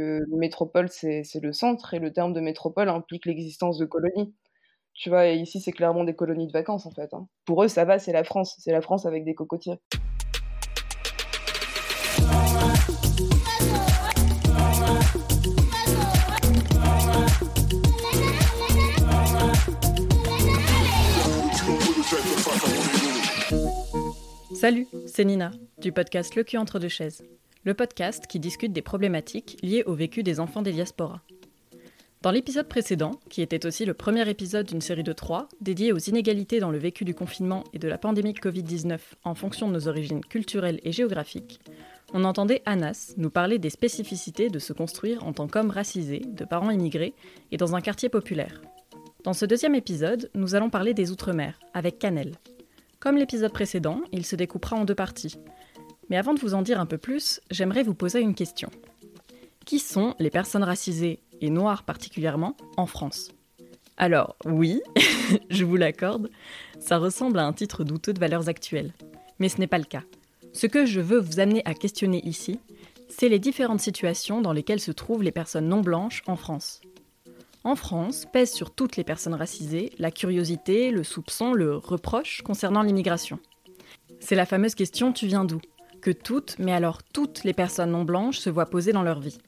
Le métropole, c'est le centre, et le terme de métropole implique l'existence de colonies. Tu vois, et ici, c'est clairement des colonies de vacances, en fait. Hein. Pour eux, ça va, c'est la France. C'est la France avec des cocotiers. Salut, c'est Nina, du podcast Le cul entre deux chaises. Le podcast qui discute des problématiques liées au vécu des enfants des diasporas. Dans l'épisode précédent, qui était aussi le premier épisode d'une série de trois, dédié aux inégalités dans le vécu du confinement et de la pandémie de Covid-19 en fonction de nos origines culturelles et géographiques, on entendait Anas nous parler des spécificités de se construire en tant qu'homme racisé, de parents immigrés et dans un quartier populaire. Dans ce deuxième épisode, nous allons parler des Outre-mer, avec Canel. Comme l'épisode précédent, il se découpera en deux parties. Mais avant de vous en dire un peu plus, j'aimerais vous poser une question. Qui sont les personnes racisées, et noires particulièrement, en France? Alors, oui, je vous l'accorde, ça ressemble à un titre douteux de valeurs actuelles. Mais ce n'est pas le cas. Ce que je veux vous amener à questionner ici, c'est les différentes situations dans lesquelles se trouvent les personnes non blanches en France. En France, pèse sur toutes les personnes racisées la curiosité, le soupçon, le reproche concernant l'immigration. C'est la fameuse question Tu viens d'où? Que toutes, mais alors toutes les personnes non blanches se voient poser dans leur vie.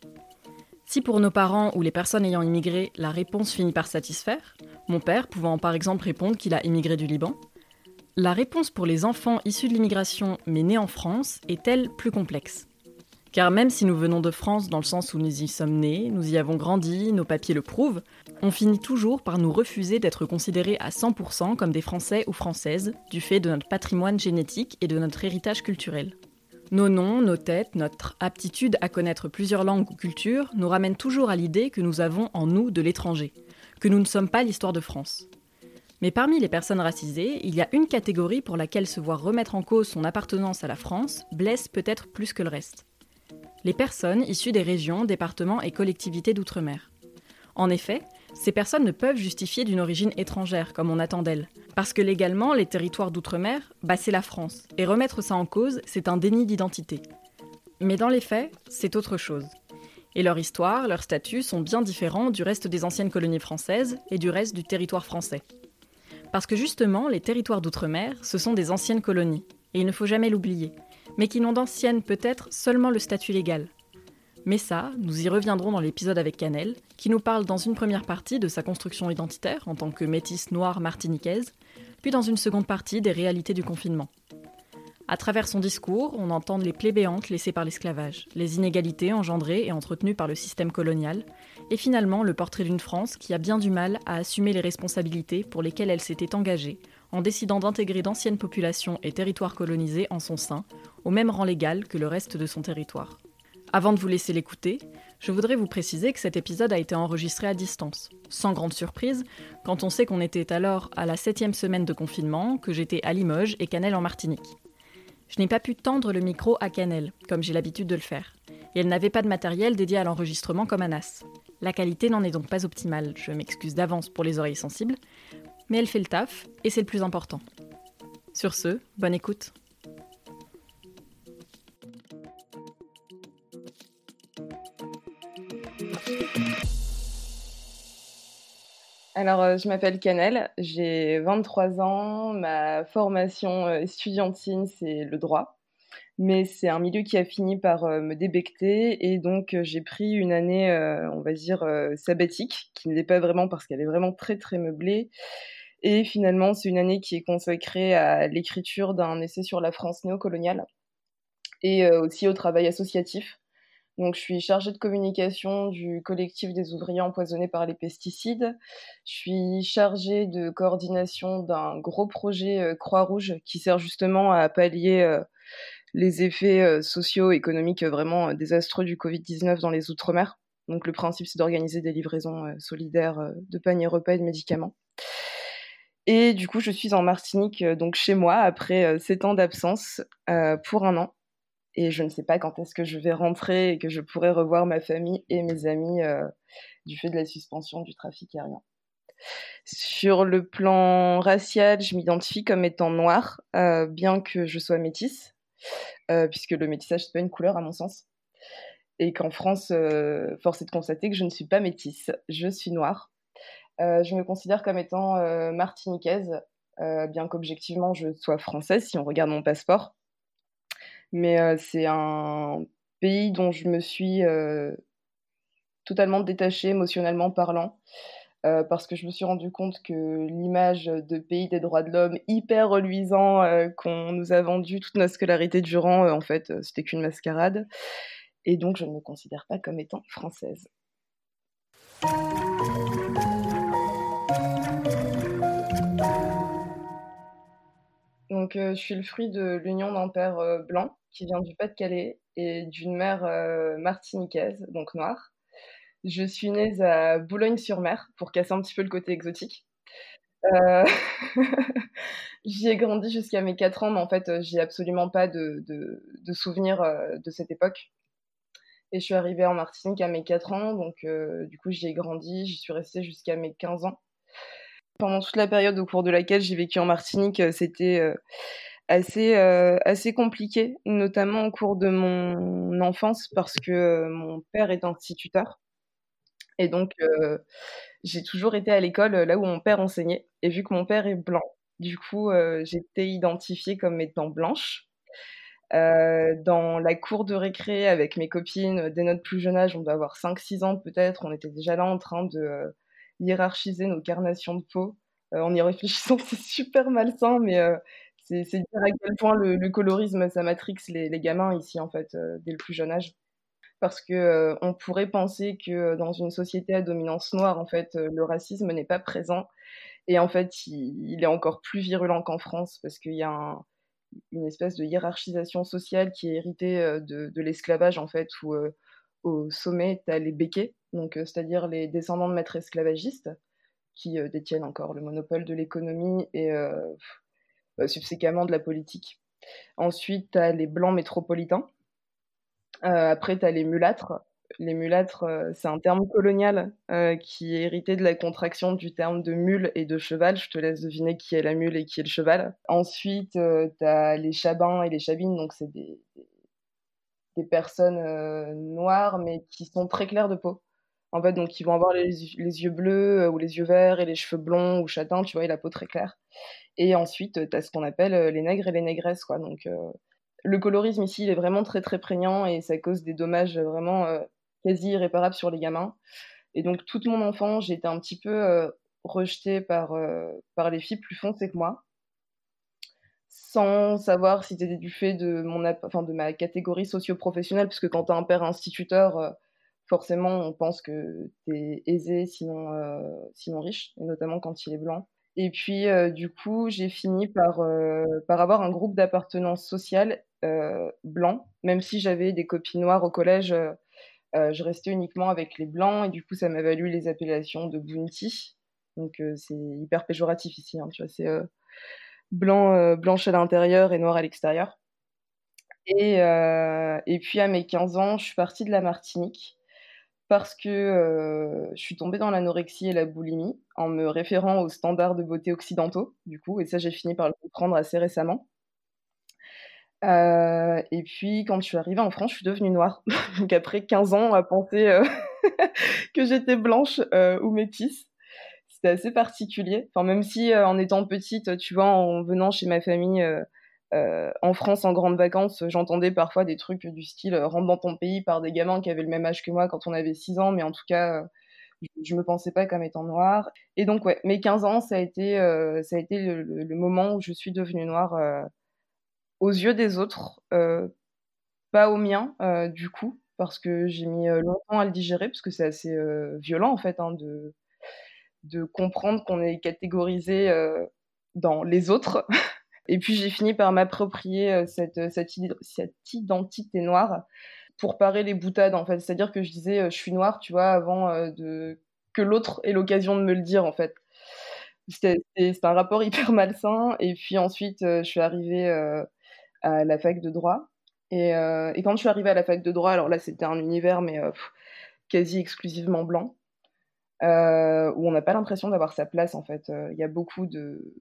Si pour nos parents ou les personnes ayant immigré, la réponse finit par satisfaire, mon père pouvant par exemple répondre qu'il a immigré du Liban, la réponse pour les enfants issus de l'immigration mais nés en France est-elle plus complexe car même si nous venons de France dans le sens où nous y sommes nés, nous y avons grandi, nos papiers le prouvent, on finit toujours par nous refuser d'être considérés à 100% comme des Français ou Françaises, du fait de notre patrimoine génétique et de notre héritage culturel. Nos noms, nos têtes, notre aptitude à connaître plusieurs langues ou cultures nous ramènent toujours à l'idée que nous avons en nous de l'étranger, que nous ne sommes pas l'histoire de France. Mais parmi les personnes racisées, il y a une catégorie pour laquelle se voir remettre en cause son appartenance à la France blesse peut-être plus que le reste les personnes issues des régions, départements et collectivités d'outre-mer. En effet, ces personnes ne peuvent justifier d'une origine étrangère, comme on attend d'elles. Parce que légalement, les territoires d'outre-mer, bah c'est la France. Et remettre ça en cause, c'est un déni d'identité. Mais dans les faits, c'est autre chose. Et leur histoire, leur statut sont bien différents du reste des anciennes colonies françaises et du reste du territoire français. Parce que justement, les territoires d'outre-mer, ce sont des anciennes colonies. Et il ne faut jamais l'oublier mais qui n'ont d'ancienne peut-être seulement le statut légal. Mais ça, nous y reviendrons dans l'épisode avec Canel, qui nous parle dans une première partie de sa construction identitaire en tant que métisse noire martiniquaise, puis dans une seconde partie des réalités du confinement. À travers son discours, on entend les plaies béantes laissées par l'esclavage, les inégalités engendrées et entretenues par le système colonial, et finalement le portrait d'une France qui a bien du mal à assumer les responsabilités pour lesquelles elle s'était engagée en décidant d'intégrer d'anciennes populations et territoires colonisés en son sein, au même rang légal que le reste de son territoire. Avant de vous laisser l'écouter, je voudrais vous préciser que cet épisode a été enregistré à distance, sans grande surprise, quand on sait qu'on était alors à la septième semaine de confinement, que j'étais à Limoges et Canel en Martinique. Je n'ai pas pu tendre le micro à Canel, comme j'ai l'habitude de le faire, et elle n'avait pas de matériel dédié à l'enregistrement comme Anas. La qualité n'en est donc pas optimale, je m'excuse d'avance pour les oreilles sensibles, mais elle fait le taf, et c'est le plus important. Sur ce, bonne écoute. Alors, euh, je m'appelle Canel, j'ai 23 ans, ma formation euh, estudiantine, c'est le droit, mais c'est un milieu qui a fini par euh, me débecter, et donc j'ai pris une année, on va dire, sabbatique, qui ne l'est pas vraiment parce qu'elle est vraiment très très meublée, et finalement, c'est une année qui est consacrée à l'écriture d'un essai sur la France néocoloniale et aussi au travail associatif. Donc, je suis chargée de communication du collectif des ouvriers empoisonnés par les pesticides. Je suis chargée de coordination d'un gros projet euh, Croix-Rouge qui sert justement à pallier euh, les effets socio-économiques vraiment désastreux du Covid-19 dans les Outre-mer. Donc, le principe, c'est d'organiser des livraisons solidaires de paniers repas et de médicaments. Et du coup, je suis en Martinique, euh, donc chez moi, après euh, sept ans d'absence, euh, pour un an. Et je ne sais pas quand est-ce que je vais rentrer et que je pourrai revoir ma famille et mes amis du fait de la suspension du trafic aérien. Sur le plan racial, je m'identifie comme étant noire, bien que je sois métisse, puisque le métissage, c'est pas une couleur à mon sens. et qu'en France, force est de constater que je ne suis pas métisse, je suis noire. je me considère comme étant martiniquaise, bien qu'objectivement je sois française si on regarde mon passeport. Mais c'est un pays dont je me suis totalement détachée émotionnellement parlant. Euh, parce que je me suis rendu compte que l'image de pays des droits de l'homme hyper reluisant euh, qu'on nous a vendu toute notre scolarité durant, euh, en fait, c'était qu'une mascarade. Et donc, je ne me considère pas comme étant française. Donc, je suis le fruit de l'union d'un père blanc qui vient du Pas-de-Calais et d'une mère martiniquaise, donc noire. Je suis née à Boulogne-sur-Mer, pour casser un petit peu le côté exotique. Euh, j'y ai grandi jusqu'à mes 4 ans, mais en fait, euh, j'ai absolument pas de, de, souvenirs euh, de cette époque. Et je suis arrivée en Martinique à mes 4 ans, donc du coup, j'y ai grandi, j'y suis restée jusqu'à mes 15 ans. Pendant toute la période au cours de laquelle j'ai vécu en Martinique, c'était assez, assez compliqué, notamment au cours de mon enfance, parce que mon père est instituteur. Et donc, euh, j'ai toujours été à l'école euh, là où mon père enseignait. Et vu que mon père est blanc, du coup, euh, j'étais identifiée comme étant blanche. dans la cour de récré avec mes copines, dès notre plus jeune âge, on doit avoir 5-6 ans peut-être, on était déjà là en train de hiérarchiser nos carnations de peau. en y réfléchissant, c'est super malsain, mais c'est dire à quel point le, colorisme, ça matrix les, gamins ici, en fait, dès le plus jeune âge parce que euh, on pourrait penser que euh, dans une société à dominance noire, en fait, euh, le racisme n'est pas présent. Et en fait, il, est encore plus virulent qu'en France parce qu'il y a une espèce de hiérarchisation sociale qui est héritée de, l'esclavage, en fait, où au sommet, tu as les béquets, donc c'est-à-dire les descendants de maîtres esclavagistes qui détiennent encore le monopole de l'économie et bah, subséquemment de la politique. Ensuite, tu as les blancs métropolitains, euh, après, tu as les mulâtres. Les mulâtres, euh, c'est un terme colonial euh, qui est hérité de la contraction du terme de mule et de cheval. Je te laisse deviner qui est la mule et qui est le cheval. Ensuite, tu as les chabins et les chabines, donc c'est des, personnes noires, mais qui sont très claires de peau. En fait, donc ils vont avoir les, yeux bleus ou les yeux verts et les cheveux blonds ou châtains, tu vois, et la peau très claire. Et ensuite, tu as ce qu'on appelle les nègres et les négresses, quoi. Donc, le colorisme ici, il est vraiment très très prégnant et ça cause des dommages vraiment euh, quasi irréparables sur les gamins. Et donc toute mon enfance, j'ai été un petit peu euh, rejetée par, euh, par les filles plus foncées que moi, sans savoir si c'était du fait de, mon, enfin, de ma catégorie socio-professionnelle, puisque quand tu as un père instituteur, forcément on pense que tu es aisé, sinon, sinon riche, et notamment quand il est blanc. Et puis, du coup, j'ai fini par, par avoir un groupe d'appartenance sociale euh, blanc. Même si j'avais des copines noires au collège, euh, euh, je restais uniquement avec les blancs et du coup, ça m'a valu les appellations de bounty. Donc, c'est hyper péjoratif ici. Hein, tu vois, c'est blanc, blanche à l'intérieur et noir à l'extérieur. Et, et, puis à mes 15 ans, je suis partie de la Martinique parce que je suis tombée dans l'anorexie et la boulimie en me référant aux standards de beauté occidentaux, du coup, et ça j'ai fini par le comprendre assez récemment. Euh, et puis, quand je suis arrivée en France, je suis devenue noire. Donc, après 15 ans à penser euh, que j'étais blanche euh, ou métisse, c'était assez particulier. Enfin, même si en étant petite, tu vois, en venant chez ma famille en France en grandes vacances, j'entendais parfois des trucs du style rentre dans ton pays par des gamins qui avaient le même âge que moi quand on avait 6 ans, mais en tout cas, je, me pensais pas comme étant noire. Et donc, ouais, mes 15 ans, ça a été, ça a été le, moment où je suis devenue noire aux yeux des autres, euh, pas aux miens, euh, du coup, parce que j'ai mis euh, longtemps à le digérer, parce que c'est assez violent, en fait, hein, de comprendre qu'on est catégorisé dans les autres. Et puis j'ai fini par m'approprier cette, cette, cette, identité noire pour parer les boutades, en fait. C'est-à-dire que je disais, je suis noire, tu vois, avant que l'autre ait l'occasion de me le dire, en fait. C'était un rapport hyper malsain. Et puis ensuite, je suis arrivée à la fac de droit. Et, euh, quand je suis arrivée à la fac de droit, alors là c'était un univers mais euh, quasi exclusivement blanc, euh, où on n'a pas l'impression d'avoir sa place en fait. Il y a beaucoup de,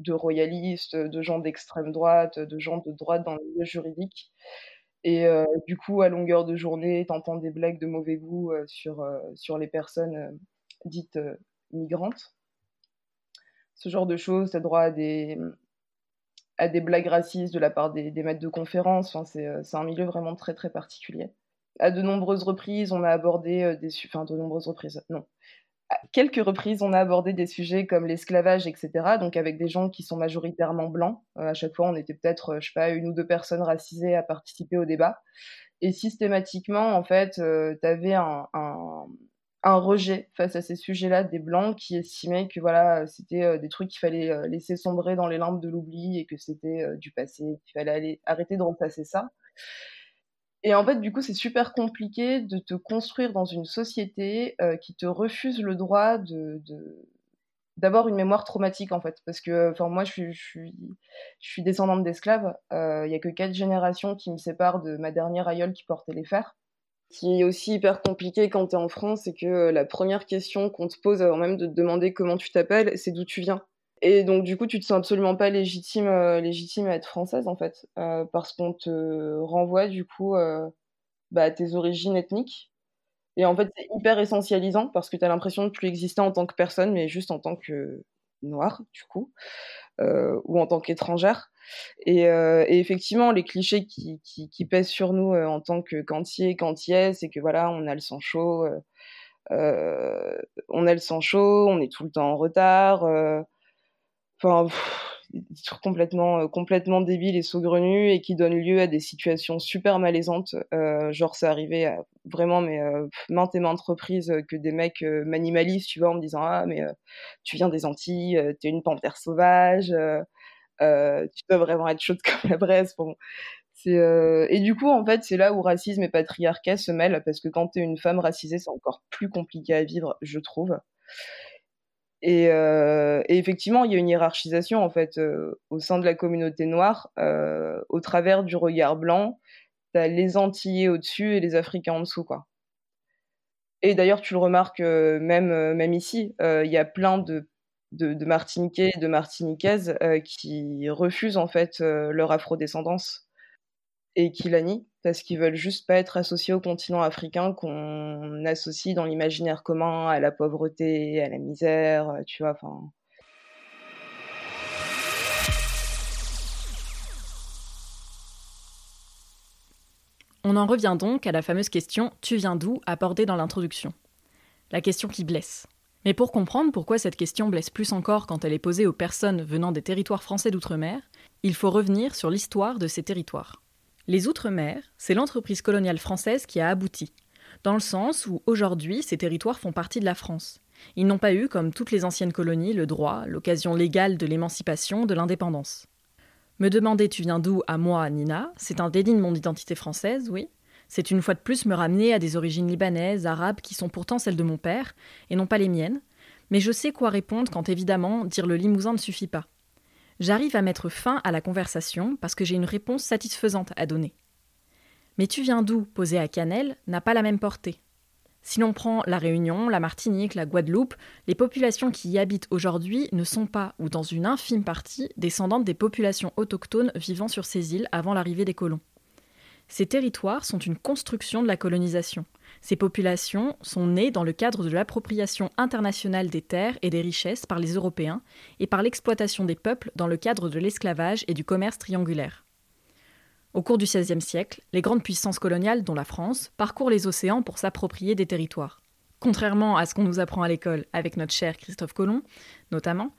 de royalistes, de gens d'extrême droite, de gens de droite dans le milieu juridique. Et du coup, à longueur de journée, t'entends des blagues de mauvais goût sur, sur les personnes dites migrantes. Ce genre de choses, t'as droit à des, à des blagues racistes de la part des, des maîtres de conférences. Enfin, c'est un milieu vraiment très très particulier. À de nombreuses reprises, on a abordé des... Enfin, de nombreuses reprises, non à quelques reprises, on a abordé des sujets comme l'esclavage, etc. Donc avec des gens qui sont majoritairement blancs. Euh, à chaque fois, on était peut-être, euh, je sais pas, une ou deux personnes racisées à participer au débat. Et systématiquement, en fait, euh, tu avais un, rejet face à ces sujets-là des blancs qui estimaient que voilà, c'était des trucs qu'il fallait laisser sombrer dans les lampes de l'oubli et que c'était du passé, qu'il fallait arrêter de repasser ça. Et en fait, du coup, c'est super compliqué de te construire dans une société euh, qui te refuse le droit de, d'avoir une mémoire traumatique en fait. Parce que enfin moi je suis je suis je suis descendante d'esclaves. Euh, il y a que quatre générations qui me séparent de ma dernière aïeule qui portait les fers. Qui est aussi hyper compliqué quand tu es en France c'est que la première question qu'on te pose avant même de te demander comment tu t'appelles c'est d'où tu viens et donc, du coup, tu te sens absolument pas légitime, euh, à être française, en fait, euh, parce qu'on te renvoie, du coup, euh, bah, à tes origines ethniques. Et en fait, c'est hyper essentialisant, parce que tu as l'impression de plus exister en tant que personne, mais juste en tant que noire, du coup, ou en tant qu'étrangère. Et, effectivement, les clichés qui, pèsent sur nous en tant que quantier, quantier, c'est que voilà, on a le sang chaud, on a le sang chaud, on est tout le temps en retard enfin des trucs complètement euh, complètement et saugrenus et qui donnent lieu à des situations super malaisantes. Euh, genre c'est arrivé à vraiment mais euh, maintes et maintes reprises que des mecs euh, m'animalisent tu vois en me disant ah mais tu viens des Antilles t'es une panthère sauvage tu dois vraiment être chaude comme la braise. Bon et du coup en fait c'est là où racisme et patriarcat se mêlent parce que quand t'es une femme racisée c'est encore plus compliqué à vivre je trouve et, euh, et, effectivement, il y a une hiérarchisation en fait euh, au sein de la communauté noire, euh, au travers du regard blanc. T'as les Antillais au-dessus et les Africains en dessous, quoi. Et d'ailleurs, tu le remarques même même ici, il y a plein de de, de Martiniquais et de Martiniquaises qui refusent en fait leur afrodescendance et qui la nient parce qu'ils veulent juste pas être associés au continent africain qu'on associe dans l'imaginaire commun à la pauvreté, à la misère, euh, tu vois, enfin. On en revient donc à la fameuse question Tu viens d'où? abordée dans l'introduction. La question qui blesse. Mais pour comprendre pourquoi cette question blesse plus encore quand elle est posée aux personnes venant des territoires français d'outre-mer, il faut revenir sur l'histoire de ces territoires. Les Outre-mer, c'est l'entreprise coloniale française qui a abouti, dans le sens où aujourd'hui ces territoires font partie de la France. Ils n'ont pas eu, comme toutes les anciennes colonies, le droit, l'occasion légale de l'émancipation, de l'indépendance. Me demander tu viens d'où à moi, Nina, c'est un délit de mon identité française, oui. C'est une fois de plus me ramener à des origines libanaises, arabes, qui sont pourtant celles de mon père, et non pas les miennes. Mais je sais quoi répondre quand évidemment dire le limousin ne suffit pas j'arrive à mettre fin à la conversation parce que j'ai une réponse satisfaisante à donner. Mais tu viens d'où posé à Canel n'a pas la même portée. Si l'on prend la Réunion, la Martinique, la Guadeloupe, les populations qui y habitent aujourd'hui ne sont pas, ou dans une infime partie, descendantes des populations autochtones vivant sur ces îles avant l'arrivée des colons. Ces territoires sont une construction de la colonisation. Ces populations sont nées dans le cadre de l'appropriation internationale des terres et des richesses par les Européens et par l'exploitation des peuples dans le cadre de l'esclavage et du commerce triangulaire. Au cours du XVIe siècle, les grandes puissances coloniales, dont la France, parcourent les océans pour s'approprier des territoires. Contrairement à ce qu'on nous apprend à l'école avec notre cher Christophe Colomb, notamment,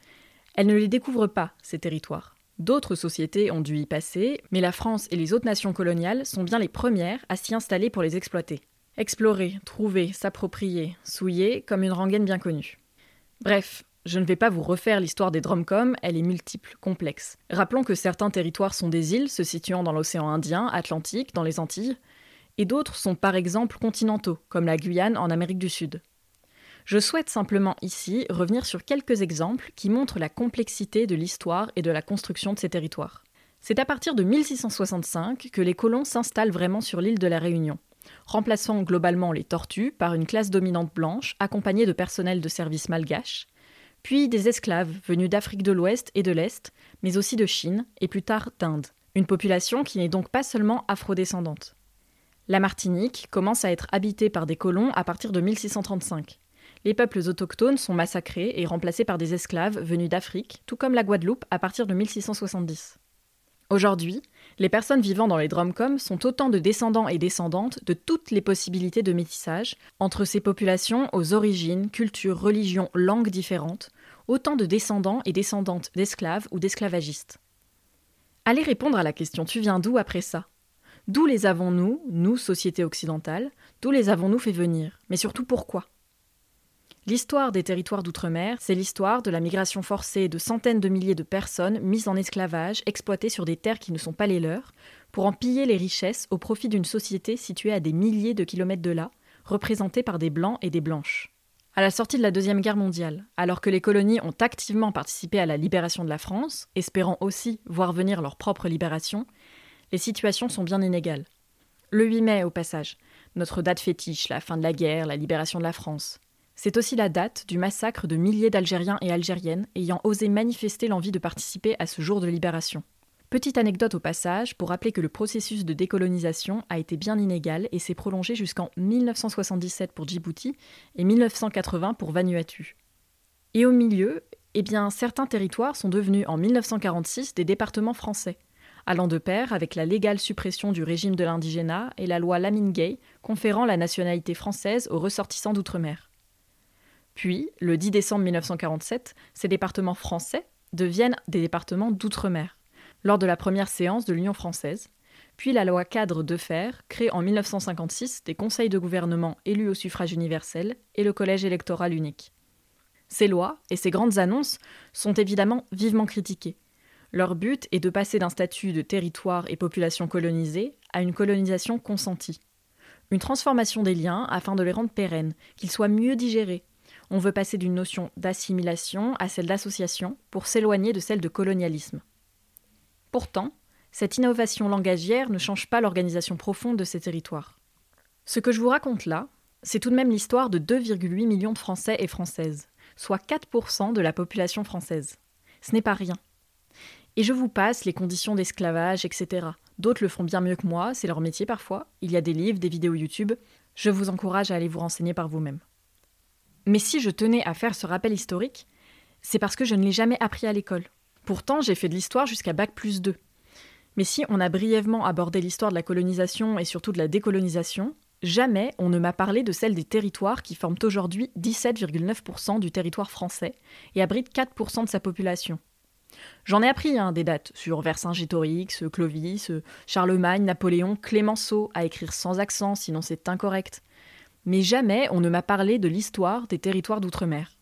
elles ne les découvrent pas, ces territoires. D'autres sociétés ont dû y passer, mais la France et les autres nations coloniales sont bien les premières à s'y installer pour les exploiter. Explorer, trouver, s'approprier, souiller, comme une rengaine bien connue. Bref, je ne vais pas vous refaire l'histoire des Dromcom, elle est multiple, complexe. Rappelons que certains territoires sont des îles se situant dans l'océan Indien, Atlantique, dans les Antilles, et d'autres sont par exemple continentaux, comme la Guyane en Amérique du Sud. Je souhaite simplement ici revenir sur quelques exemples qui montrent la complexité de l'histoire et de la construction de ces territoires. C'est à partir de 1665 que les colons s'installent vraiment sur l'île de la Réunion, remplaçant globalement les tortues par une classe dominante blanche accompagnée de personnel de service malgache, puis des esclaves venus d'Afrique de l'Ouest et de l'Est, mais aussi de Chine et plus tard d'Inde. Une population qui n'est donc pas seulement afrodescendante. La Martinique commence à être habitée par des colons à partir de 1635. Les peuples autochtones sont massacrés et remplacés par des esclaves venus d'Afrique, tout comme la Guadeloupe à partir de 1670. Aujourd'hui, les personnes vivant dans les Dromcoms sont autant de descendants et descendantes de toutes les possibilités de métissage. Entre ces populations aux origines, cultures, religions, langues différentes, autant de descendants et descendantes d'esclaves ou d'esclavagistes. Allez répondre à la question Tu viens d'où après ça? D'où les avons-nous, nous, société occidentale? D'où les avons-nous fait venir? Mais surtout pourquoi? L'histoire des territoires d'outre-mer, c'est l'histoire de la migration forcée de centaines de milliers de personnes mises en esclavage, exploitées sur des terres qui ne sont pas les leurs, pour en piller les richesses au profit d'une société située à des milliers de kilomètres de là, représentée par des blancs et des blanches. À la sortie de la Deuxième Guerre mondiale, alors que les colonies ont activement participé à la libération de la France, espérant aussi voir venir leur propre libération, les situations sont bien inégales. Le 8 mai, au passage, notre date fétiche, la fin de la guerre, la libération de la France. C'est aussi la date du massacre de milliers d'Algériens et Algériennes ayant osé manifester l'envie de participer à ce jour de libération. Petite anecdote au passage pour rappeler que le processus de décolonisation a été bien inégal et s'est prolongé jusqu'en 1977 pour Djibouti et 1980 pour Vanuatu. Et au milieu, eh bien, certains territoires sont devenus en 1946 des départements français, allant de pair avec la légale suppression du régime de l'indigénat et la loi Lamine-Gay conférant la nationalité française aux ressortissants d'outre-mer. Puis, le 10 décembre 1947, ces départements français deviennent des départements d'outre-mer, lors de la première séance de l'Union française. Puis la loi cadre de fer crée en 1956 des conseils de gouvernement élus au suffrage universel et le collège électoral unique. Ces lois et ces grandes annonces sont évidemment vivement critiquées. Leur but est de passer d'un statut de territoire et population colonisée à une colonisation consentie. Une transformation des liens afin de les rendre pérennes, qu'ils soient mieux digérés, on veut passer d'une notion d'assimilation à celle d'association pour s'éloigner de celle de colonialisme. Pourtant, cette innovation langagière ne change pas l'organisation profonde de ces territoires. Ce que je vous raconte là, c'est tout de même l'histoire de 2,8 millions de Français et Françaises, soit 4% de la population française. Ce n'est pas rien. Et je vous passe les conditions d'esclavage, etc. D'autres le font bien mieux que moi, c'est leur métier parfois. Il y a des livres, des vidéos YouTube. Je vous encourage à aller vous renseigner par vous-même. Mais si je tenais à faire ce rappel historique, c'est parce que je ne l'ai jamais appris à l'école. Pourtant, j'ai fait de l'histoire jusqu'à Bac plus 2. Mais si on a brièvement abordé l'histoire de la colonisation et surtout de la décolonisation, jamais on ne m'a parlé de celle des territoires qui forment aujourd'hui 17,9% du territoire français et abritent 4% de sa population. J'en ai appris hein, des dates sur Vercingétorix, Clovis, Charlemagne, Napoléon, Clémenceau, à écrire sans accent sinon c'est incorrect mais jamais on ne m'a parlé de l'histoire des territoires d'outre-mer.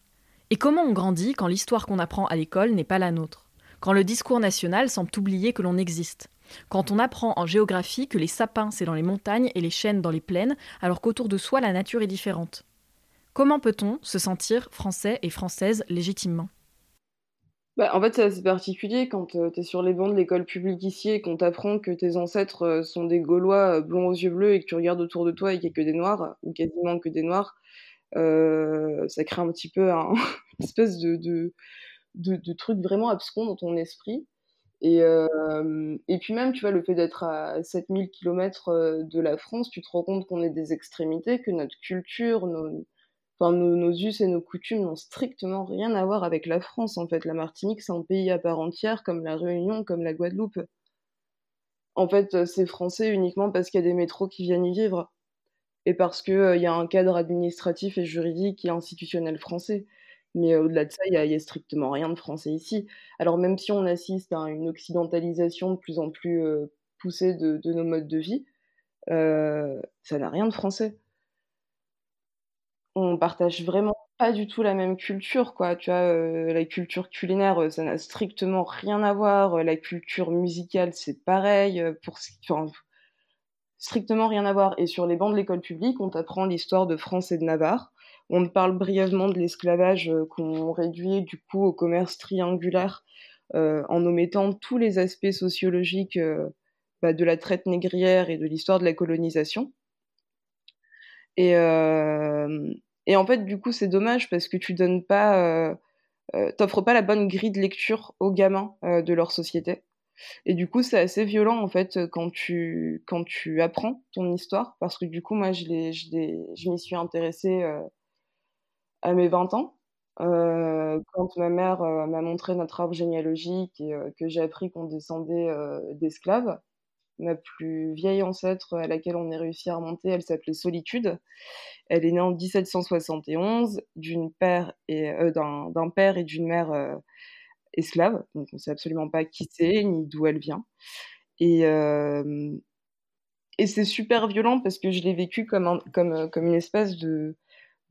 Et comment on grandit quand l'histoire qu'on apprend à l'école n'est pas la nôtre? Quand le discours national semble oublier que l'on existe? Quand on apprend en géographie que les sapins c'est dans les montagnes et les chênes dans les plaines, alors qu'autour de soi la nature est différente? Comment peut-on se sentir français et française légitimement? Bah, en fait, c'est assez particulier quand euh, tu es sur les bancs de l'école publique ici et qu'on t'apprend que tes ancêtres euh, sont des Gaulois euh, blonds aux yeux bleus et que tu regardes autour de toi et qu'il n'y a que des Noirs, ou quasiment que des Noirs. ça crée un petit peu un une espèce de, de, truc vraiment abscon dans ton esprit. Et, et puis même, tu vois, le fait d'être à 7000 km de la France, tu te rends compte qu'on est des extrémités, que notre culture, nos, Enfin, nos, us et nos coutumes n'ont strictement rien à voir avec la France, en fait. La Martinique, c'est un pays à part entière, comme la Réunion, comme la Guadeloupe. En fait, euh, c'est français uniquement parce qu'il y a des métros qui viennent y vivre. Et parce qu'il euh, y a un cadre administratif et juridique et institutionnel français. Mais euh, au-delà de ça, il n'y a, strictement rien de français ici. Alors même si on assiste à une occidentalisation de plus en plus poussée de, de, nos modes de vie, ça n'a rien de français on partage vraiment pas du tout la même culture, quoi. Tu vois, euh, la culture culinaire, euh, ça n'a strictement rien à voir. Euh, la culture musicale, c'est pareil. pour, enfin, strictement rien à voir. Et sur les bancs de l'école publique, on t'apprend l'histoire de France et de Navarre. On parle brièvement de l'esclavage qu'on réduit du coup au commerce triangulaire en omettant tous les aspects sociologiques bah, de la traite négrière et de l'histoire de la colonisation. Et, et en fait, du coup, c'est dommage parce que tu donnes pas, euh, euh, t'offres pas la bonne grille de lecture aux gamins euh, de leur société. Et du coup, c'est assez violent en fait quand tu quand tu apprends ton histoire, parce que du coup, moi, je je je m'y suis intéressée à mes 20 ans. quand ma mère m'a montré notre arbre généalogique et que j'ai appris qu'on descendait d'esclaves, ma plus vieille ancêtre à laquelle on est réussi à remonter, elle s'appelait Solitude. Elle est née en 1771 d'une père et euh, d'un père et d'une mère euh, esclaves. Donc on ne sait absolument pas qui c'est ni d'où elle vient. Et euh, c'est super violent parce que je l'ai vécu comme comme une espèce de,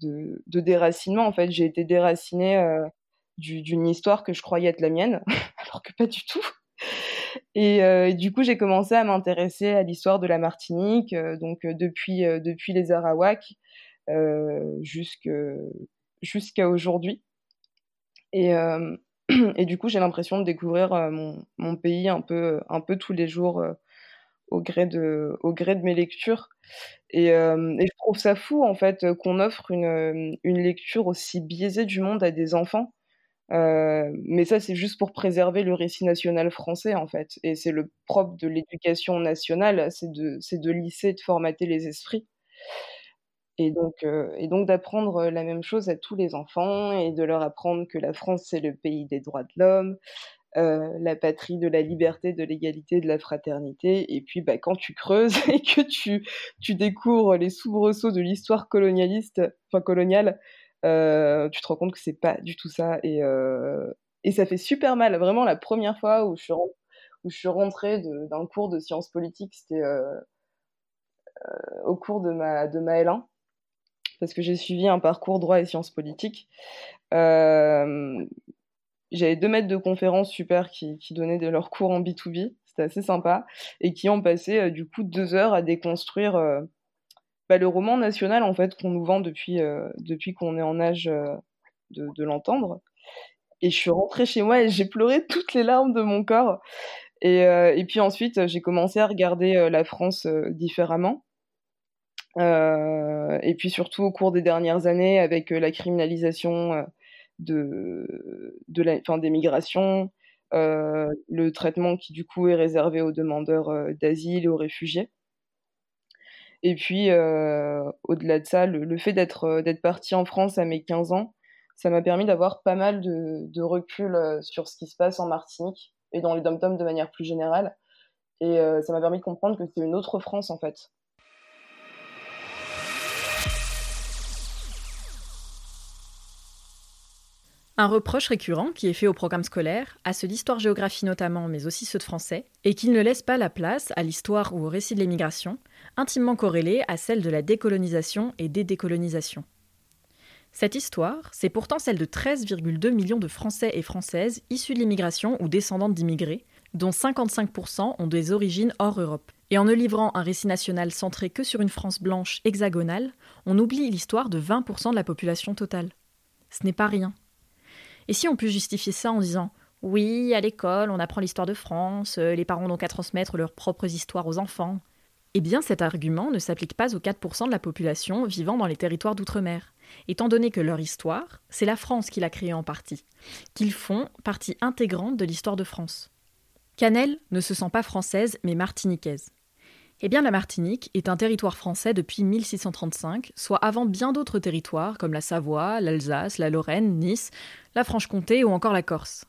de déracinement. En fait, j'ai été déracinée d'une histoire que je croyais être la mienne, alors que pas du tout. Euh, et, du coup, j'ai commencé à m'intéresser à l'histoire de la Martinique, euh, donc euh, depuis, depuis les Arawaks jusqu'à aujourd'hui. Et, et, du coup, j'ai l'impression de découvrir mon, mon, pays un peu, un peu tous les jours au, gré de, au gré de mes lectures. Et, et je trouve ça fou, en fait, qu'on offre une, une lecture aussi biaisée du monde à des enfants. Euh, mais ça, c'est juste pour préserver le récit national français, en fait. Et c'est le propre de l'éducation nationale, c'est de, de lisser, de formater les esprits. Et donc, euh, donc d'apprendre la même chose à tous les enfants et de leur apprendre que la France, c'est le pays des droits de l'homme, euh, la patrie de la liberté, de l'égalité, de la fraternité. Et puis, bah, quand tu creuses et que tu, tu découvres les soubresauts de l'histoire colonialiste, enfin coloniale, euh, tu te rends compte que c'est pas du tout ça. Et, euh, et ça fait super mal. Vraiment, la première fois où je suis, où je suis rentrée d'un cours de sciences politiques, c'était euh, au cours de ma, de ma L1 parce que j'ai suivi un parcours droit et sciences politiques. J'avais deux maîtres de conférences super qui, qui donnaient de leurs cours en B2B, c'était assez sympa, et qui ont passé du coup deux heures à déconstruire bah, le roman national en fait qu'on nous vend depuis, euh, depuis qu'on est en âge euh, de, l'entendre. Et je suis rentrée chez moi et j'ai pleuré toutes les larmes de mon corps. Et, euh, et puis ensuite, j'ai commencé à regarder la France différemment. et puis surtout au cours des dernières années, avec la criminalisation de, de la, fin, des migrations, le traitement qui du coup est réservé aux demandeurs d'asile et aux réfugiés. Et puis, euh, au-delà de ça, le, fait d'être euh, d'être partie en France à mes 15 ans, ça m'a permis d'avoir pas mal de, de, recul euh, sur ce qui se passe en Martinique et dans les dom de manière plus générale. Et ça m'a permis de comprendre que c'est une autre France en fait. Un reproche récurrent qui est fait au programme scolaire, à ceux d'histoire-géographie notamment, mais aussi ceux de français, est qu'il ne laisse pas la place à l'histoire ou au récit de l'émigration, intimement corrélée à celle de la décolonisation et des décolonisations. Cette histoire, c'est pourtant celle de 13,2 millions de Français et Françaises issus de l'immigration ou descendants d'immigrés, dont 55% ont des origines hors Europe. Et en ne livrant un récit national centré que sur une France blanche hexagonale, on oublie l'histoire de 20% de la population totale. Ce n'est pas rien. Et si on peut justifier ça en disant oui, à l'école, on apprend l'histoire de France, euh, les parents n'ont qu'à transmettre leurs propres histoires aux enfants. Eh bien, cet argument ne s'applique pas aux 4% de la population vivant dans les territoires d'outre-mer, étant donné que leur histoire, c'est la France qui l'a créée en partie, qu'ils font partie intégrante de l'histoire de France. Canel ne se sent pas française, mais martiniquaise. Eh bien, la Martinique est un territoire français depuis 1635, soit avant bien d'autres territoires comme la Savoie, l'Alsace, la Lorraine, Nice, la Franche-Comté ou encore la Corse,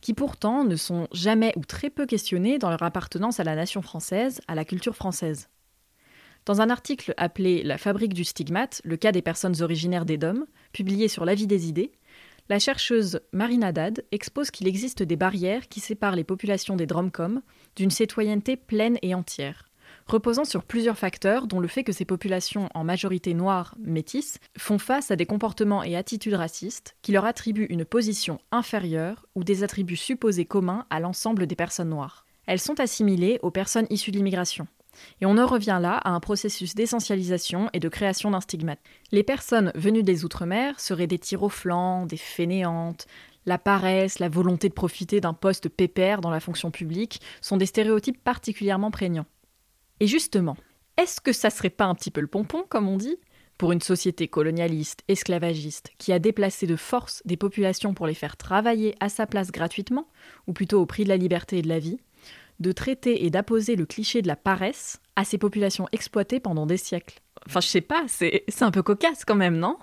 qui pourtant ne sont jamais ou très peu questionnés dans leur appartenance à la nation française, à la culture française. Dans un article appelé La fabrique du stigmate, le cas des personnes originaires des DOM, publié sur La vie des idées, la chercheuse Marine Haddad expose qu'il existe des barrières qui séparent les populations des Dromcom d'une citoyenneté pleine et entière reposant sur plusieurs facteurs, dont le fait que ces populations, en majorité noires, métisses, font face à des comportements et attitudes racistes qui leur attribuent une position inférieure ou des attributs supposés communs à l'ensemble des personnes noires. Elles sont assimilées aux personnes issues de l'immigration. Et on en revient là à un processus d'essentialisation et de création d'un stigmate. Les personnes venues des Outre-mer seraient des tirs des fainéantes, la paresse, la volonté de profiter d'un poste pépère dans la fonction publique sont des stéréotypes particulièrement prégnants. Et justement, est-ce que ça serait pas un petit peu le pompon, comme on dit, pour une société colonialiste, esclavagiste, qui a déplacé de force des populations pour les faire travailler à sa place gratuitement, ou plutôt au prix de la liberté et de la vie, de traiter et d'apposer le cliché de la paresse à ces populations exploitées pendant des siècles? Enfin, je sais pas, c'est un peu cocasse quand même, non?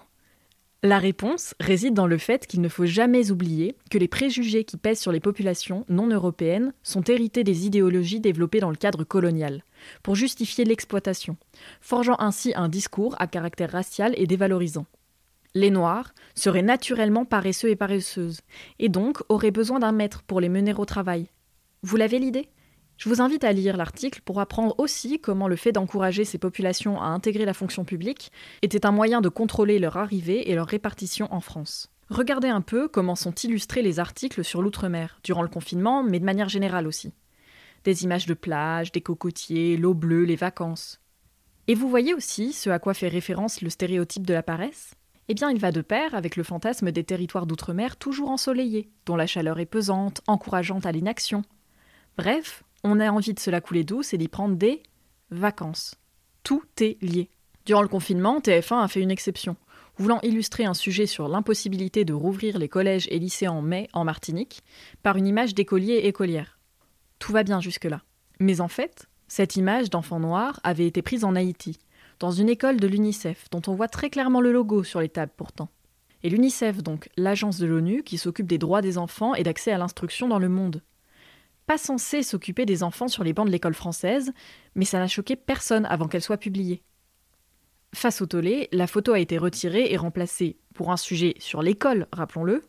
La réponse réside dans le fait qu'il ne faut jamais oublier que les préjugés qui pèsent sur les populations non européennes sont hérités des idéologies développées dans le cadre colonial, pour justifier l'exploitation, forgeant ainsi un discours à caractère racial et dévalorisant. Les Noirs seraient naturellement paresseux et paresseuses, et donc auraient besoin d'un maître pour les mener au travail. Vous l'avez l'idée? Je vous invite à lire l'article pour apprendre aussi comment le fait d'encourager ces populations à intégrer la fonction publique était un moyen de contrôler leur arrivée et leur répartition en France. Regardez un peu comment sont illustrés les articles sur l'outre-mer, durant le confinement, mais de manière générale aussi. Des images de plage, des cocotiers, l'eau bleue, les vacances. Et vous voyez aussi ce à quoi fait référence le stéréotype de la paresse? Eh bien il va de pair avec le fantasme des territoires d'outre-mer toujours ensoleillés, dont la chaleur est pesante, encourageante à l'inaction. Bref, on a envie de se la couler douce et d'y prendre des vacances. Tout est lié. Durant le confinement, TF1 a fait une exception. Voulant illustrer un sujet sur l'impossibilité de rouvrir les collèges et lycées en mai en Martinique, par une image d'écoliers et écolières. Tout va bien jusque-là. Mais en fait, cette image d'enfant noir avait été prise en Haïti, dans une école de l'UNICEF, dont on voit très clairement le logo sur les tables pourtant. Et l'UNICEF, donc, l'agence de l'ONU qui s'occupe des droits des enfants et d'accès à l'instruction dans le monde. Pas censé s'occuper des enfants sur les bancs de l'école française, mais ça n'a choqué personne avant qu'elle soit publiée. Face au tollé, la photo a été retirée et remplacée, pour un sujet sur l'école, rappelons-le,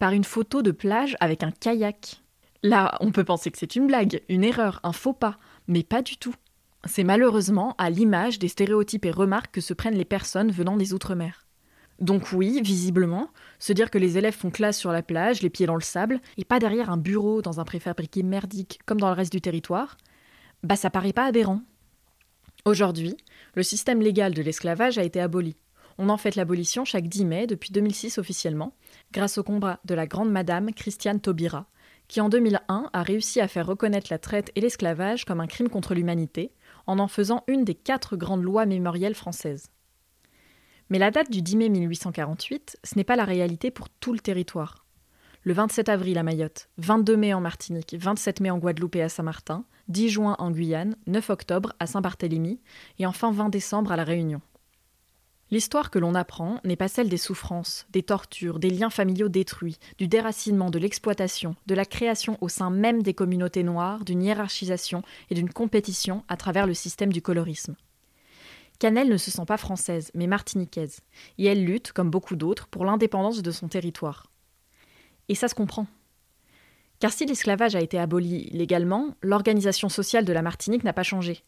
par une photo de plage avec un kayak. Là, on peut penser que c'est une blague, une erreur, un faux pas, mais pas du tout. C'est malheureusement à l'image des stéréotypes et remarques que se prennent les personnes venant des Outre-mer. Donc oui, visiblement, se dire que les élèves font classe sur la plage, les pieds dans le sable, et pas derrière un bureau dans un préfabriqué merdique comme dans le reste du territoire, bah ça paraît pas adhérent. Aujourd'hui, le système légal de l'esclavage a été aboli. On en fait l'abolition chaque 10 mai depuis 2006 officiellement, grâce au combat de la grande madame Christiane Taubira, qui en 2001 a réussi à faire reconnaître la traite et l'esclavage comme un crime contre l'humanité, en en faisant une des quatre grandes lois mémorielles françaises. Mais la date du 10 mai 1848, ce n'est pas la réalité pour tout le territoire. Le 27 avril à Mayotte, 22 mai en Martinique, 27 mai en Guadeloupe et à Saint-Martin, 10 juin en Guyane, 9 octobre à Saint-Barthélemy et enfin 20 décembre à La Réunion. L'histoire que l'on apprend n'est pas celle des souffrances, des tortures, des liens familiaux détruits, du déracinement, de l'exploitation, de la création au sein même des communautés noires, d'une hiérarchisation et d'une compétition à travers le système du colorisme. Canel ne se sent pas française, mais martiniquaise, et elle lutte, comme beaucoup d'autres, pour l'indépendance de son territoire. Et ça se comprend. Car si l'esclavage a été aboli légalement, l'organisation sociale de la Martinique n'a pas changé.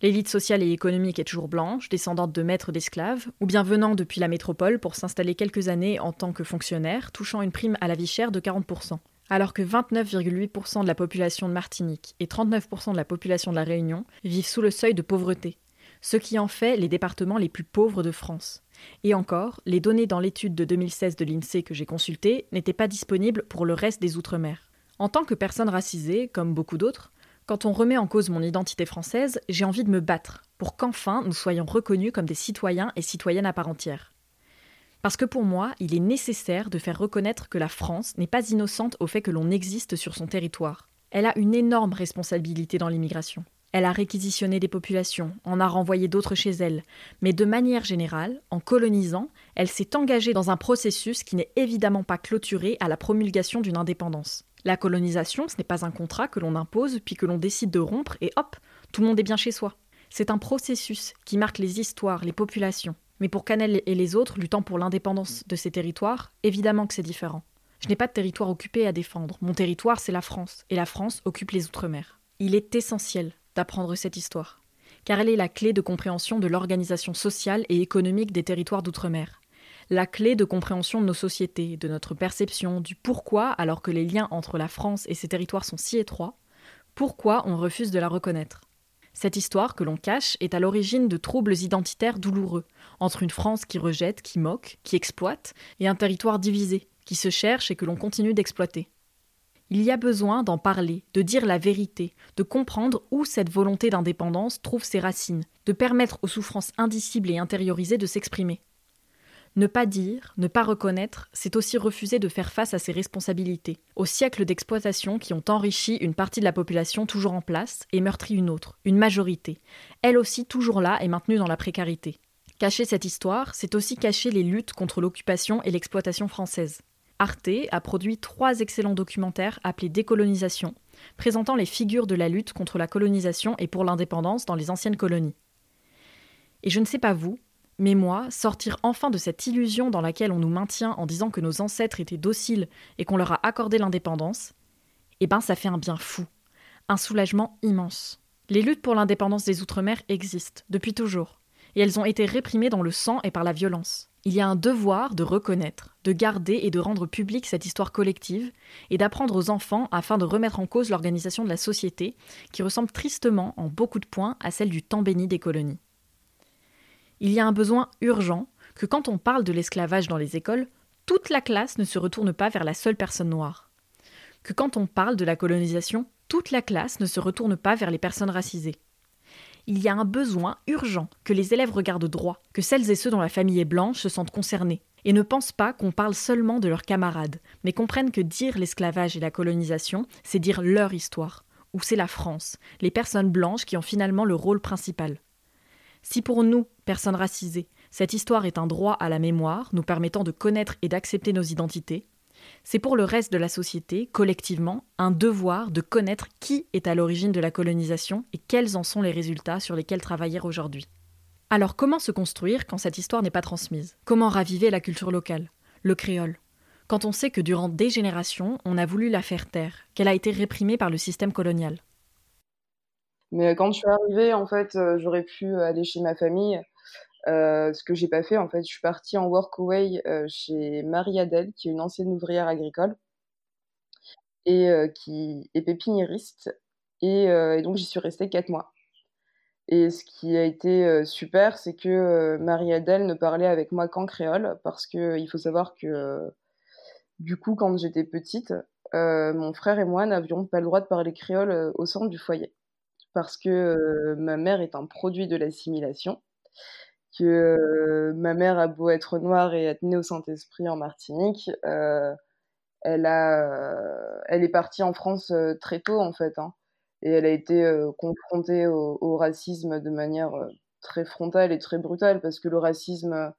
L'élite sociale et économique est toujours blanche, descendante de maîtres d'esclaves, ou bien venant depuis la métropole pour s'installer quelques années en tant que fonctionnaire, touchant une prime à la vie chère de 40%. Alors que 29,8% de la population de Martinique et 39% de la population de la Réunion vivent sous le seuil de pauvreté, ce qui en fait les départements les plus pauvres de France. Et encore, les données dans l'étude de 2016 de l'INSEE que j'ai consultée n'étaient pas disponibles pour le reste des Outre-mer. En tant que personne racisée, comme beaucoup d'autres, quand on remet en cause mon identité française, j'ai envie de me battre pour qu'enfin nous soyons reconnus comme des citoyens et citoyennes à part entière. Parce que pour moi, il est nécessaire de faire reconnaître que la France n'est pas innocente au fait que l'on existe sur son territoire. Elle a une énorme responsabilité dans l'immigration. Elle a réquisitionné des populations, en a renvoyé d'autres chez elle, mais de manière générale, en colonisant, elle s'est engagée dans un processus qui n'est évidemment pas clôturé à la promulgation d'une indépendance. La colonisation, ce n'est pas un contrat que l'on impose puis que l'on décide de rompre et hop, tout le monde est bien chez soi. C'est un processus qui marque les histoires, les populations. Mais pour Canel et les autres luttant pour l'indépendance de ces territoires, évidemment que c'est différent. Je n'ai pas de territoire occupé à défendre. Mon territoire, c'est la France, et la France occupe les Outre-mer. Il est essentiel d'apprendre cette histoire, car elle est la clé de compréhension de l'organisation sociale et économique des territoires d'outre-mer la clé de compréhension de nos sociétés, de notre perception, du pourquoi, alors que les liens entre la France et ses territoires sont si étroits, pourquoi on refuse de la reconnaître. Cette histoire que l'on cache est à l'origine de troubles identitaires douloureux, entre une France qui rejette, qui moque, qui exploite, et un territoire divisé, qui se cherche et que l'on continue d'exploiter. Il y a besoin d'en parler, de dire la vérité, de comprendre où cette volonté d'indépendance trouve ses racines, de permettre aux souffrances indicibles et intériorisées de s'exprimer. Ne pas dire, ne pas reconnaître, c'est aussi refuser de faire face à ses responsabilités, aux siècles d'exploitation qui ont enrichi une partie de la population toujours en place et meurtri une autre, une majorité, elle aussi toujours là et maintenue dans la précarité. Cacher cette histoire, c'est aussi cacher les luttes contre l'occupation et l'exploitation française. Arte a produit trois excellents documentaires appelés Décolonisation, présentant les figures de la lutte contre la colonisation et pour l'indépendance dans les anciennes colonies. Et je ne sais pas vous, mais moi, sortir enfin de cette illusion dans laquelle on nous maintient en disant que nos ancêtres étaient dociles et qu'on leur a accordé l'indépendance, eh ben ça fait un bien fou, un soulagement immense. Les luttes pour l'indépendance des Outre-mer existent, depuis toujours, et elles ont été réprimées dans le sang et par la violence. Il y a un devoir de reconnaître, de garder et de rendre publique cette histoire collective, et d'apprendre aux enfants afin de remettre en cause l'organisation de la société, qui ressemble tristement en beaucoup de points à celle du temps béni des colonies il y a un besoin urgent que quand on parle de l'esclavage dans les écoles, toute la classe ne se retourne pas vers la seule personne noire. Que quand on parle de la colonisation, toute la classe ne se retourne pas vers les personnes racisées. Il y a un besoin urgent que les élèves regardent droit, que celles et ceux dont la famille est blanche se sentent concernés, et ne pensent pas qu'on parle seulement de leurs camarades, mais comprennent que dire l'esclavage et la colonisation, c'est dire leur histoire, ou c'est la France, les personnes blanches qui ont finalement le rôle principal. Si pour nous, personnes racisées, cette histoire est un droit à la mémoire, nous permettant de connaître et d'accepter nos identités, c'est pour le reste de la société, collectivement, un devoir de connaître qui est à l'origine de la colonisation et quels en sont les résultats sur lesquels travailler aujourd'hui. Alors comment se construire quand cette histoire n'est pas transmise? Comment raviver la culture locale, le créole? Quand on sait que durant des générations, on a voulu la faire taire, qu'elle a été réprimée par le système colonial? Mais quand je suis arrivée, en fait, euh, j'aurais pu aller chez ma famille. Euh, ce que j'ai pas fait, en fait, je suis partie en workaway euh, chez Marie Adèle, qui est une ancienne ouvrière agricole et euh, qui est pépiniériste. Et, euh, et donc j'y suis restée quatre mois. Et ce qui a été super, c'est que Marie Adèle ne parlait avec moi qu'en créole, parce que il faut savoir que du coup, quand j'étais petite, mon frère et moi n'avions pas le droit de parler créole au centre du foyer parce que ma mère est un produit de l'assimilation, que ma mère a beau être noire et être née au Saint-Esprit en Martinique, elle a, elle est partie en France très tôt en fait, hein, et elle a été confrontée au, racisme de manière très frontale et très brutale parce que le racisme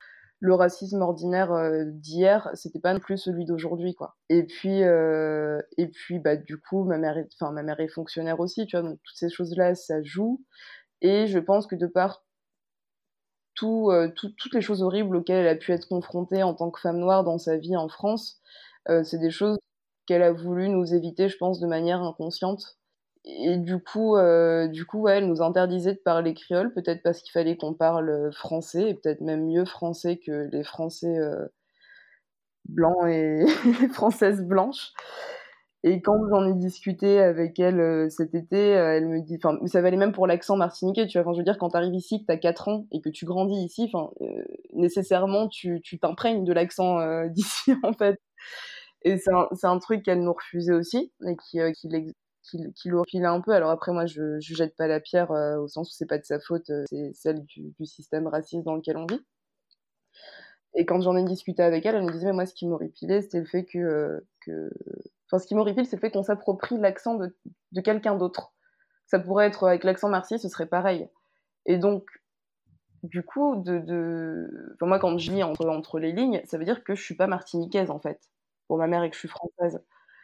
le racisme ordinaire euh, d'hier, c'était pas non plus celui d'aujourd'hui, quoi. Et puis, euh, et puis, bah, du coup, ma mère, enfin, ma mère est fonctionnaire aussi, tu vois, donc toutes ces choses-là, ça joue. Et je pense que de par euh, tout, toutes les choses horribles auxquelles elle a pu être confrontée en tant que femme noire dans sa vie en France, euh, c'est des choses qu'elle a voulu nous éviter, je pense, de manière inconsciente et du coup, euh, du coup, elle nous interdisait de parler créole, peut-être parce qu'il fallait qu'on parle français, et peut-être même mieux français que les Français blancs et les Françaises blanches. Et quand j'en ai discuté avec elle euh, cet été, euh, elle me dit, enfin, ça valait même pour l'accent martiniquais, tu vois. Enfin, je veux dire, quand t'arrives ici, que t'as 4 ans et que tu grandis ici, enfin, euh, nécessairement, tu t'imprègnes de l'accent d'ici, en fait. Et c'est un, un, truc qu'elle nous refusait aussi, et qui, qui qui, qui l'orpile un peu. Alors après, moi, je, je jette pas la pierre euh, au sens où c'est pas de sa faute, euh, c'est celle du, du, système raciste dans lequel on vit. Et quand j'en ai discuté avec elle, elle me disait, mais moi, ce qui m'horripilait, c'était le fait que, euh, que... Enfin, ce qui m'horripile, c'est le fait qu'on s'approprie l'accent de, quelqu'un d'autre. Ça pourrait être avec l'accent marseillais, ce serait pareil. Et donc, du coup, moi, quand je lis entre, les lignes, ça veut dire que je suis pas martiniquaise, en fait, pour ma mère et que je suis française.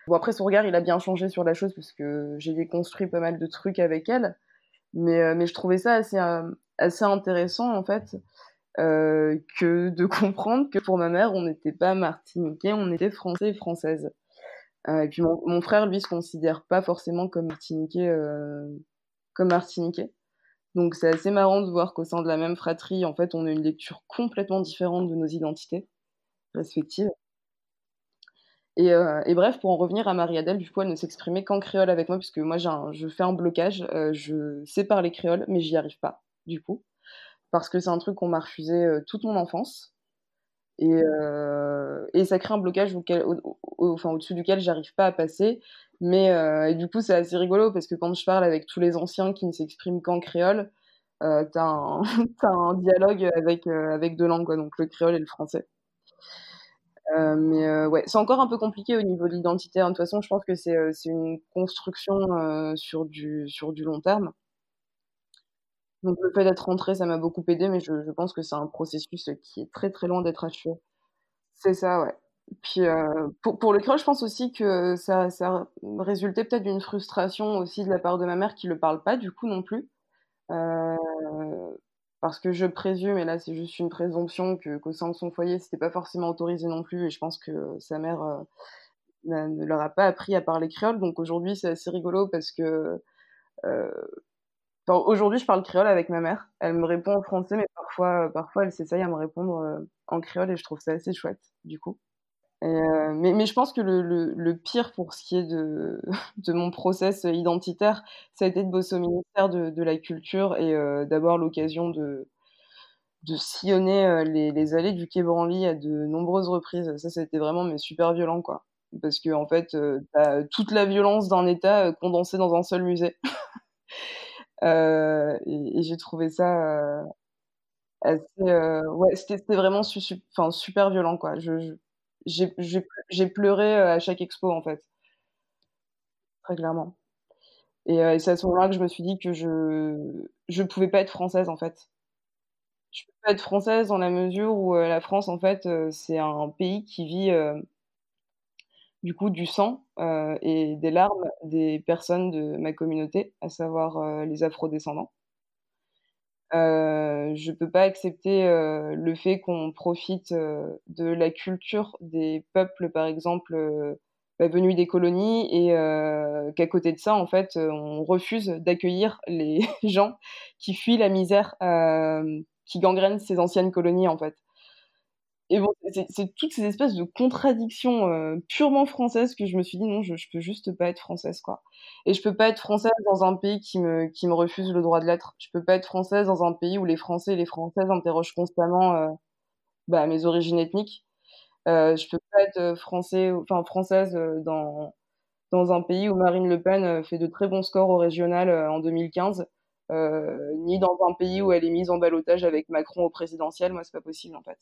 Bon, après, son regard, il a bien changé sur la chose parce que j'ai déconstruit pas mal de trucs avec elle. Mais, euh, je trouvais ça assez, euh, intéressant, en fait, euh, que de comprendre que pour ma mère, on n'était pas martiniquais, on était français et française. Euh, et puis mon, frère, lui, se considère pas forcément comme martiniquais, euh, comme martiniquais. Donc c'est assez marrant de voir qu'au sein de la même fratrie, en fait, on a une lecture complètement différente de nos identités respectives. Et, euh, et, bref, pour en revenir à Marie-Adèle, du coup, elle ne s'exprimait qu'en créole avec moi, puisque moi, je fais un blocage, euh, je sais parler créole, mais j'y arrive pas, du coup. Parce que c'est un truc qu'on m'a refusé euh, toute mon enfance. Et, euh, et, ça crée un blocage auquel, au, au, enfin, au-dessus duquel j'arrive pas à passer. Mais et du coup, c'est assez rigolo, parce que quand je parle avec tous les anciens qui ne s'expriment qu'en créole, euh, t'as un, dialogue avec, avec deux langues, quoi, donc le créole et le français. Euh, mais euh, ouais, c'est encore un peu compliqué au niveau de l'identité. De toute façon, je pense que c'est euh, une construction sur, du, sur du long terme. Donc le fait d'être rentré, ça m'a beaucoup aidé, mais je, pense que c'est un processus qui est très très loin d'être achevé. C'est ça, ouais. Puis pour, pour, le créole, je pense aussi que ça, ça résultait peut-être d'une frustration aussi de la part de ma mère qui le parle pas du coup non plus. Euh, parce que je présume, et là c'est juste une présomption, que qu'au sein de son foyer, c'était pas forcément autorisé non plus, et je pense que sa mère euh, ne leur a pas appris à parler créole. Donc aujourd'hui, c'est assez rigolo parce que euh, aujourd'hui, je parle créole avec ma mère. Elle me répond en français, mais parfois, parfois elle s'essaye à me répondre euh, en créole, et je trouve ça assez chouette, du coup. Euh, mais, je pense que le, pire pour ce qui est de, mon process identitaire, ça a été de bosser au ministère de, la Culture et euh, d'avoir l'occasion de, sillonner euh, les, allées du Quai Branly à de nombreuses reprises. Ça, ça a été vraiment mais super violent, quoi. Parce que fait, euh, t'as toute la violence d'un État euh, condensée dans un seul musée. et, et j'ai trouvé ça assez, ouais, c'était vraiment su, su, super violent, quoi. je, j'ai pleuré euh, à chaque expo en fait. Très clairement. Et, euh, c'est à ce moment-là que je me suis dit que je je pouvais pas être française en fait. Je peux pas être française dans la mesure où euh, la France en fait c'est un pays qui vit du coup du sang et des larmes des personnes de ma communauté, à savoir les afrodescendants. Euh, je peux pas accepter euh, le fait qu'on profite euh, de la culture des peuples, par exemple, bah, venus des colonies, et qu'à côté de ça, en fait, on refuse d'accueillir les gens qui fuient la misère qui gangrène ces anciennes colonies, en fait. Et bon, c'est toutes ces espèces de contradictions euh, purement françaises que je me suis dit non, je, je peux juste pas être française, quoi. Et je peux pas être française dans un pays qui me, qui me refuse le droit de l'être. Je peux pas être française dans un pays où les Français et les Françaises interrogent constamment euh, bah, mes origines ethniques. Euh, je peux pas être français, enfin française dans, dans un pays où Marine Le Pen fait de très bons scores au régional en 2015. ni dans un pays où elle est mise en balotage avec Macron au présidentiel, moi c'est pas possible en fait.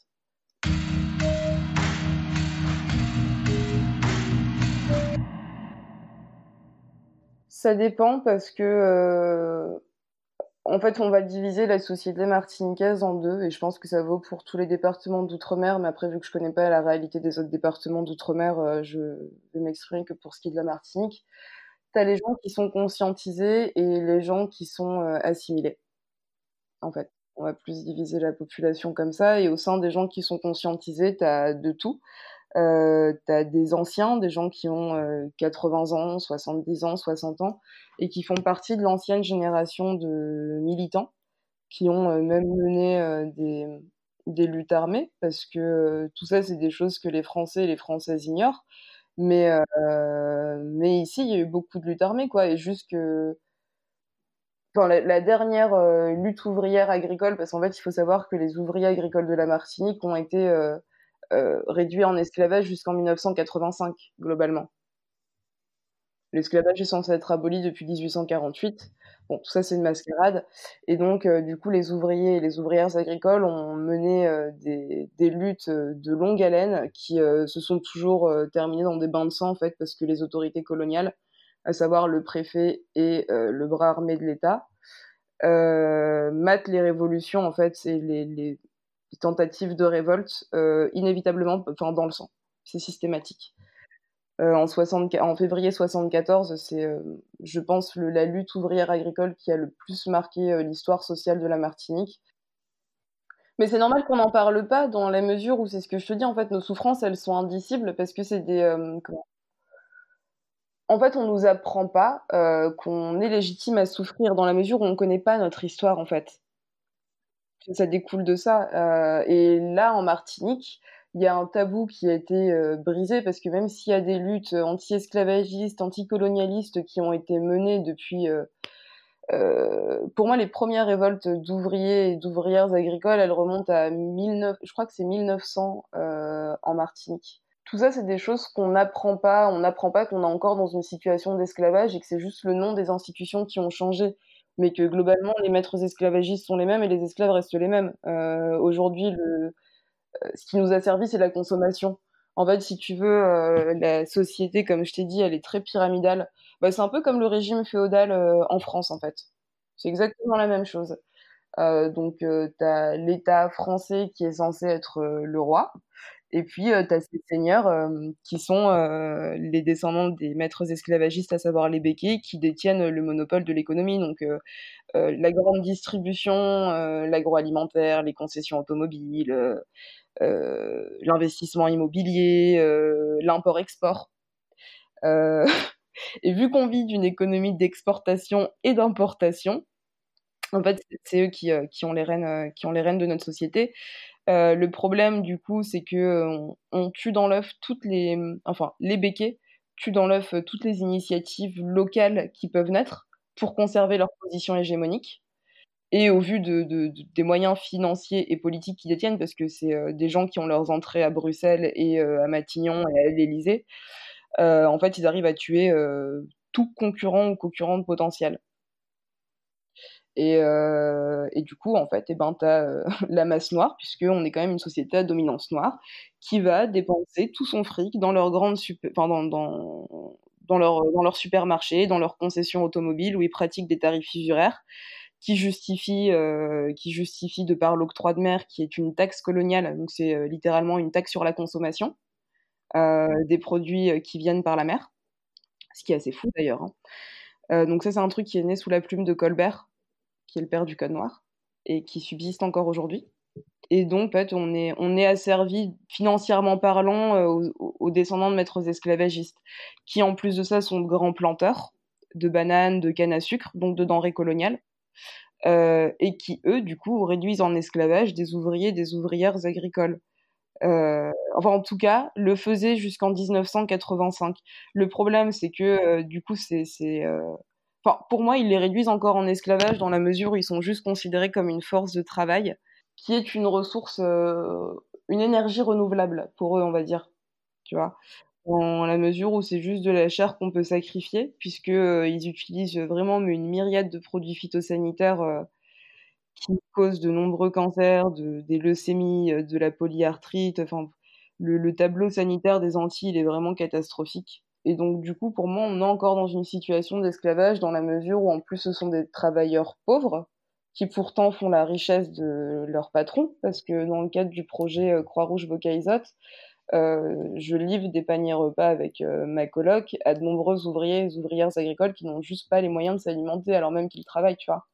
Ça dépend parce que, euh, en fait, on va diviser la société martiniquaise en deux, et je pense que ça vaut pour tous les départements d'outre-mer, mais après, vu que je connais pas la réalité des autres départements d'outre-mer, euh, je vais m'exprimer que pour ce qui est de la Martinique. T'as les gens qui sont conscientisés et les gens qui sont euh, assimilés. En fait, on va plus diviser la population comme ça, et au sein des gens qui sont conscientisés, t'as de tout. Euh, tu as des anciens, des gens qui ont 80 euh, ans, 70 ans, 60 ans, et qui font partie de l'ancienne génération de militants, qui ont euh, même mené euh, des, luttes armées, parce que tout ça, c'est des choses que les Français et les Françaises ignorent. Mais, mais ici, il y a eu beaucoup de luttes armées, quoi, et juste que la, la, dernière lutte ouvrière agricole, parce qu'en fait, il faut savoir que les ouvriers agricoles de la Martinique ont été euh, réduit en esclavage jusqu'en 1985, globalement. L'esclavage est censé être aboli depuis 1848. Bon, tout ça, c'est une mascarade. Et donc, euh, du coup, les ouvriers et les ouvrières agricoles ont mené euh, des, luttes de longue haleine qui se sont toujours terminées dans des bains de sang, en fait, parce que les autorités coloniales, à savoir le préfet et le bras armé de l'État, matent les révolutions, en fait, c'est les, les, des tentatives de révolte euh, inévitablement enfin, dans le sang. C'est systématique. Euh, en, 60, en février 74, c'est, euh, je pense, la lutte ouvrière agricole qui a le plus marqué l'histoire sociale de la Martinique. Mais c'est normal qu'on n'en parle pas dans la mesure où c'est ce que je te dis, en fait, nos souffrances, elles sont indicibles parce que c'est des... En fait, on nous apprend pas qu'on est légitime à souffrir dans la mesure où on connaît pas notre histoire, en fait ça découle de ça. Euh, et là, en Martinique, il y a un tabou qui a été euh, brisé parce que même s'il y a des luttes anti-esclavagistes, anti-colonialistes qui ont été menées depuis... Euh, euh pour moi, les premières révoltes d'ouvriers et d'ouvrières agricoles, elles remontent à 19, je crois que c'est 1900 euh, en Martinique. Tout ça, c'est des choses qu'on n'apprend pas. On n'apprend pas qu'on est encore dans une situation d'esclavage et que c'est juste le nom des institutions qui ont changé mais que globalement les maîtres esclavagistes sont les mêmes et les esclaves restent les mêmes. Euh, Aujourd'hui, le, ce qui nous a servi, c'est la consommation. En fait, si tu veux, la société, comme je t'ai dit, elle est très pyramidale. Bah, c'est un peu comme le régime féodal en France, en fait. C'est exactement la même chose. donc, tu as l'État français qui est censé être le roi, et puis, euh, tu as ces seigneurs euh, qui sont euh, les descendants des maîtres esclavagistes, à savoir les béquets, qui détiennent le monopole de l'économie. Donc, la grande distribution, l'agroalimentaire, les concessions automobiles, l'investissement immobilier, l'import-export. et vu qu'on vit d'une économie d'exportation et d'importation, en fait, c'est eux qui, qui, ont les rênes, qui ont les rênes de notre société. Euh, le problème, du coup, c'est que euh, on, tue dans l'œuf toutes les, enfin, les béquets tuent dans l'œuf euh, toutes les initiatives locales qui peuvent naître pour conserver leur position hégémonique. Et au vu de, des moyens financiers et politiques qu'ils détiennent, parce que c'est des gens qui ont leurs entrées à Bruxelles et à Matignon et à l'Élysée, en fait, ils arrivent à tuer tout concurrent ou concurrente potentiel. Et, euh, et, du coup, en fait, eh ben, tu as euh, la masse noire, puisqu'on est quand même une société à dominance noire, qui va dépenser tout son fric dans leurs grandes enfin, dans, dans, leur, dans leur supermarché, dans leurs concessions automobiles, où ils pratiquent des tarifs usuraires, qui justifient, euh, qui de par l'octroi de mer, qui est une taxe coloniale, donc c'est littéralement une taxe sur la consommation des produits qui viennent par la mer, ce qui est assez fou d'ailleurs. Hein. donc ça, c'est un truc qui est né sous la plume de Colbert, le père du Code noir, et qui subsiste encore aujourd'hui. Et donc, en fait, on est, asservi financièrement parlant euh, aux, descendants de maîtres esclavagistes, qui en plus de ça sont de grands planteurs de bananes, de canne à sucre, donc de denrées coloniales, euh, et qui, eux, du coup, réduisent en esclavage des ouvriers, des ouvrières agricoles. Euh, enfin, en tout cas, le faisaient jusqu'en 1985. Le problème, c'est que, du coup, c'est pour moi, ils les réduisent encore en esclavage dans la mesure où ils sont juste considérés comme une force de travail, qui est une ressource, euh, une énergie renouvelable pour eux, on va dire. Tu vois dans la mesure où c'est juste de la chair qu'on peut sacrifier, puisque euh, utilisent vraiment une myriade de produits phytosanitaires euh, qui causent de nombreux cancers, de, des leucémies, de la polyarthrite. Enfin, le, le, tableau sanitaire des Antilles il est vraiment catastrophique. Et donc, du coup, pour moi, on est encore dans une situation d'esclavage dans la mesure où, en plus, ce sont des travailleurs pauvres qui pourtant font la richesse de leur patron, parce que dans le cadre du projet euh, Croix-Rouge Bocaisotte, euh, je livre des paniers repas avec euh, ma coloc à de nombreux ouvriers et ouvrières agricoles qui n'ont juste pas les moyens de s'alimenter alors même qu'ils travaillent, tu vois.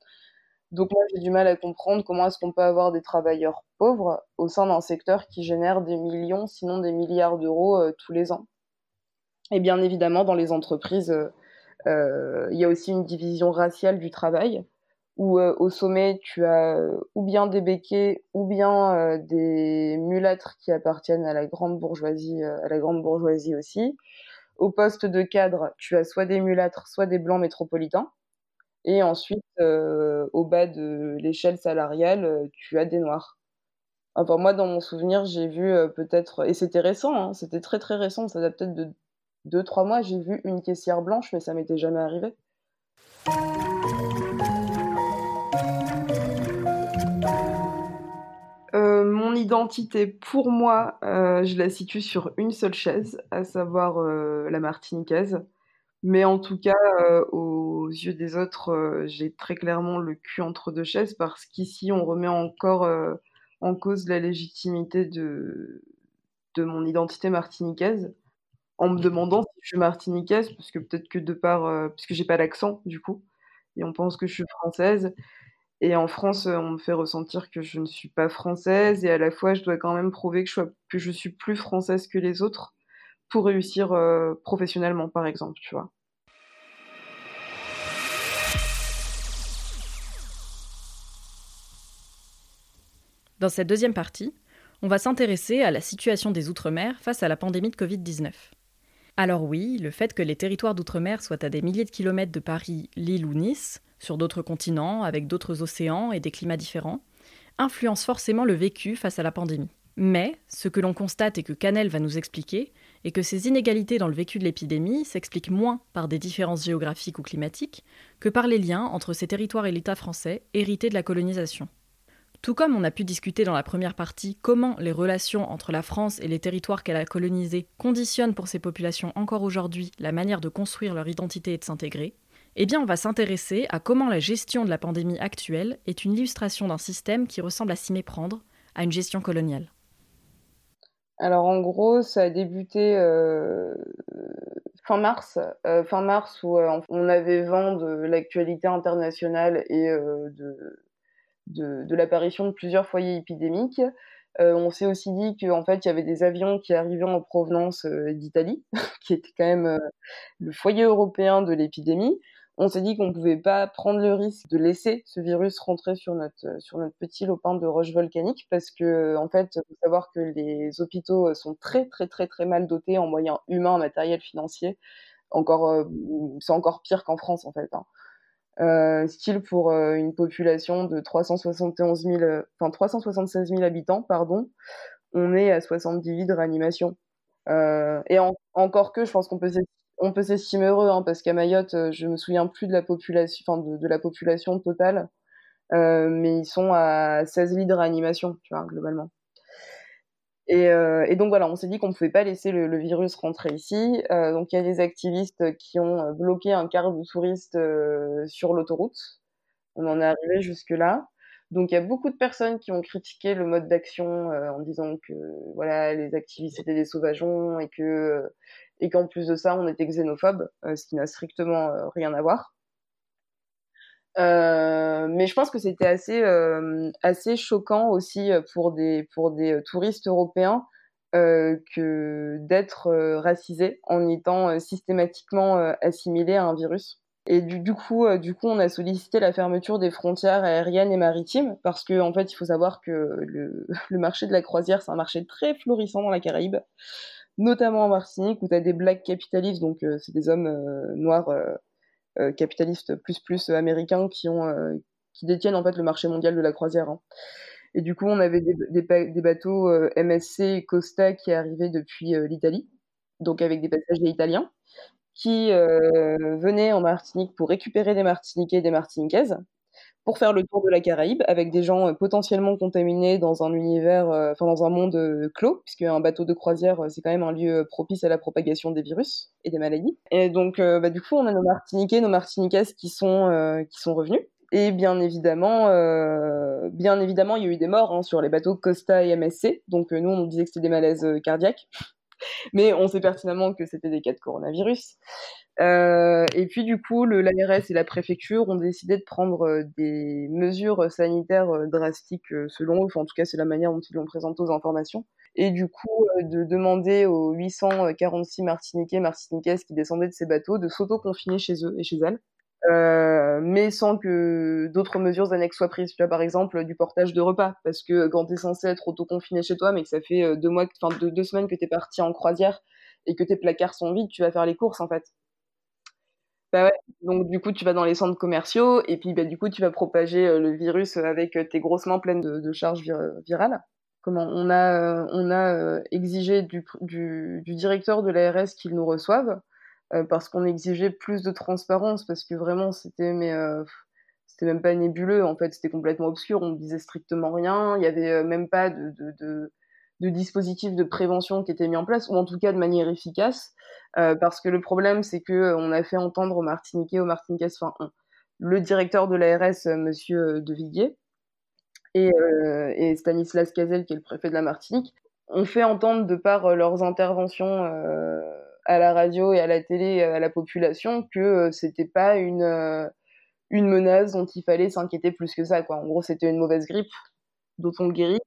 Donc moi j'ai du mal à comprendre comment est-ce qu'on peut avoir des travailleurs pauvres au sein d'un secteur qui génère des millions, sinon des milliards d'euros tous les ans. Et bien évidemment, dans les entreprises, euh, euh, il y a aussi une division raciale du travail, où euh, au sommet, tu as ou bien des béquets, ou bien des mulâtres qui appartiennent à la grande bourgeoisie, à la grande bourgeoisie aussi. Au poste de cadre, tu as soit des mulâtres, soit des blancs métropolitains. Et ensuite, au bas de l'échelle salariale, tu as des noirs. Enfin, moi, dans mon souvenir, j'ai vu peut-être, et c'était récent, hein, c'était très très récent, ça date peut-être de deux, trois mois, j'ai vu une caissière blanche, mais ça m'était jamais arrivé. Euh, mon identité, pour moi, euh, je la situe sur une seule chaise, à savoir euh, la martiniquaise. Mais en tout cas, aux yeux des autres, j'ai très clairement le cul entre deux chaises parce qu'ici, on remet encore en cause la légitimité de, de mon identité martiniquaise en me demandant si je suis martiniquaise, parce que peut-être que de part, euh, puisque j'ai pas l'accent du coup, et on pense que je suis française. Et en France, on me fait ressentir que je ne suis pas française, et à la fois, je dois quand même prouver que je, sois, que je suis plus française que les autres pour réussir euh, professionnellement, par exemple, tu vois. Dans cette deuxième partie, on va s'intéresser à la situation des Outre-mer face à la pandémie de Covid-19. Alors oui, le fait que les territoires d'outre-mer soient à des milliers de kilomètres de Paris, Lille ou Nice, sur d'autres continents, avec d'autres océans et des climats différents, influence forcément le vécu face à la pandémie. Mais ce que l'on constate et que Canel va nous expliquer est que ces inégalités dans le vécu de l'épidémie s'expliquent moins par des différences géographiques ou climatiques que par les liens entre ces territoires et l'État français hérités de la colonisation. Tout comme on a pu discuter dans la première partie comment les relations entre la France et les territoires qu'elle a colonisés conditionnent pour ces populations encore aujourd'hui la manière de construire leur identité et de s'intégrer, eh bien on va s'intéresser à comment la gestion de la pandémie actuelle est une illustration d'un système qui ressemble à s'y méprendre à une gestion coloniale. Alors en gros, ça a débuté euh, fin mars, euh, fin mars où euh, on avait vent de l'actualité internationale et de de, l'apparition de plusieurs foyers épidémiques. Euh, on s'est aussi dit qu'en fait, il y avait des avions qui arrivaient en provenance euh, d'Italie, qui était quand même euh, le foyer européen de l'épidémie. On s'est dit qu'on ne pouvait pas prendre le risque de laisser ce virus rentrer sur notre, sur notre petit lopin de roche volcanique parce que, en fait, faut savoir que les hôpitaux sont très, très, très, très mal dotés en moyens humains, matériels, financiers. Encore, c'est encore pire qu'en France, en fait. Hein. Euh, style pour euh, une population de 371 000, enfin 376 000 habitants, pardon, on est à 70 lits de réanimation. Euh, et encore que, je pense qu'on peut on peut s'estimer heureux, hein, parce qu'à Mayotte, euh, je me souviens plus de la population, de, de, la population totale, euh, mais ils sont à 16 lits de réanimation, tu vois, globalement. Et, euh, et, donc voilà, on s'est dit qu'on ne pouvait pas laisser le, le virus rentrer ici. Euh, donc il y a des activistes qui ont euh, bloqué un quart de touristes euh, sur l'autoroute. On en est arrivé jusque-là. Donc il y a beaucoup de personnes qui ont critiqué le mode d'action euh, en disant que voilà les activistes étaient des sauvageons et que et qu'en plus de ça on était xénophobe, ce qui n'a strictement rien à voir. Euh, mais je pense que c'était assez euh, assez choquant aussi euh, pour des pour des touristes européens euh, que d'être racisés en étant systématiquement assimilés à un virus. Et du, du coup, du coup, on a sollicité la fermeture des frontières aériennes et maritimes parce que en fait, il faut savoir que le, le marché de la croisière, c'est un marché très florissant dans la Caraïbe, notamment en Martinique où tu as des black capitalistes, donc c'est des hommes noirs euh, capitalistes plus plus euh, américains qui ont euh, qui détiennent en fait le marché mondial de la croisière. Hein. Et du coup, on avait des, bateaux MSC Costa qui arrivaient depuis l'Italie, donc avec des passagers italiens, qui euh, venaient en Martinique pour récupérer des Martiniquais et des Martiniquaises, pour faire le tour de la Caraïbe avec des gens euh, potentiellement contaminés dans un univers, euh, enfin dans un monde euh, clos, puisque un bateau de croisière c'est quand même un lieu propice à la propagation des virus et des maladies. Et donc bah, du coup on a nos Martiniquais, nos Martiniquaises qui sont qui sont revenus. Et bien évidemment, bien évidemment, il y a eu des morts hein, sur les bateaux Costa et MSC. Donc nous, on disait que c'était des malaises cardiaques, mais on sait pertinemment que c'était des cas de coronavirus. Euh, et puis du coup, l'ARS et la préfecture ont décidé de prendre euh, des mesures sanitaires euh, drastiques euh, selon eux, en tout cas c'est la manière dont ils l'ont présenté aux informations, et du coup de demander aux 846 Martiniquais, Martiniquaises qui descendaient de ces bateaux de s'auto-confiner chez eux et chez elles. Euh, mais sans que d'autres mesures annexes soient prises. Tu vois, par exemple, du portage de repas, parce que quand t'es censé être auto-confiné chez toi, mais que ça fait deux mois, enfin deux, semaines que t'es parti en croisière et que tes placards sont vides, tu vas faire les courses en fait. Bah ouais. Donc du coup, tu vas dans les centres commerciaux et puis bah, du coup, tu vas propager euh, le virus avec euh, tes grosses mains pleines de, charges virales. Comment on a euh, on a exigé du, du, du, directeur de l'ARS qu'il nous reçoive parce qu'on exigeait plus de transparence parce que vraiment c'était mais c'était même pas nébuleux en fait, c'était complètement obscur, on disait strictement rien, il y avait même pas de, de, de de dispositifs de prévention qui étaient mis en place, ou en tout cas de manière efficace, euh, parce que le problème, c'est que euh, on a fait entendre aux Martiniquais, aux Martiniquais, enfin, le directeur de l'ARS, euh, Monsieur De Viguier, et, euh, et, Stanislas Cazel, qui est le préfet de la Martinique, ont fait entendre de par leurs interventions euh, à la radio et à la télé à la population que euh, c'était pas une une menace dont il fallait s'inquiéter plus que ça. Quoi. En gros, c'était une mauvaise grippe dont on guérit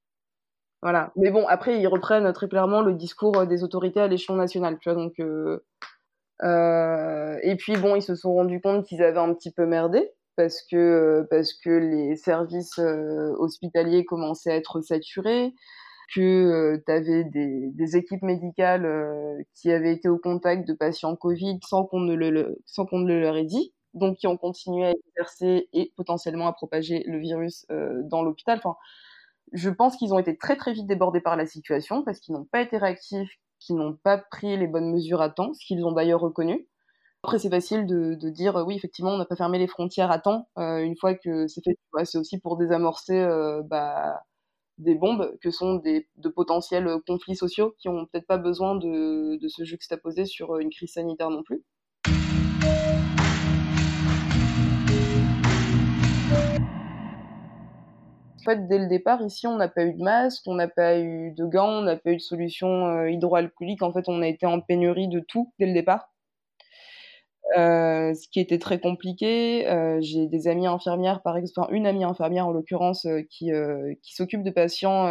voilà. Mais bon, après, ils reprennent très clairement le discours euh, des autorités à l'échelon national, tu vois. Donc, euh, euh, et puis bon, ils se sont rendus compte qu'ils avaient un petit peu merdé parce que parce que les services euh, hospitaliers commençaient à être saturés, que euh, tu avais des, des, équipes médicales euh, qui avaient été au contact de patients Covid sans qu'on ne le sans qu'on ne le leur ait dit, donc qui ont continué à exercer et potentiellement à propager le virus dans l'hôpital. Enfin, je pense qu'ils ont été très très vite débordés par la situation parce qu'ils n'ont pas été réactifs, qu'ils n'ont pas pris les bonnes mesures à temps, ce qu'ils ont d'ailleurs reconnu. Après, c'est facile de, de, dire oui, effectivement, on n'a pas fermé les frontières à temps. une fois que c'est fait, c'est aussi pour désamorcer bah, des bombes que sont des, de potentiels conflits sociaux qui ont peut-être pas besoin de, de se juxtaposer sur une crise sanitaire non plus. fait, dès le départ, ici, on n'a pas eu de masque, on n'a pas eu de gants, on n'a pas eu de solution euh, hydroalcoolique. En fait, on a été en pénurie de tout dès le départ. Euh, ce qui était très compliqué. Euh, j'ai des amies infirmières, par exemple, une amie infirmière en l'occurrence, qui, qui s'occupe de patients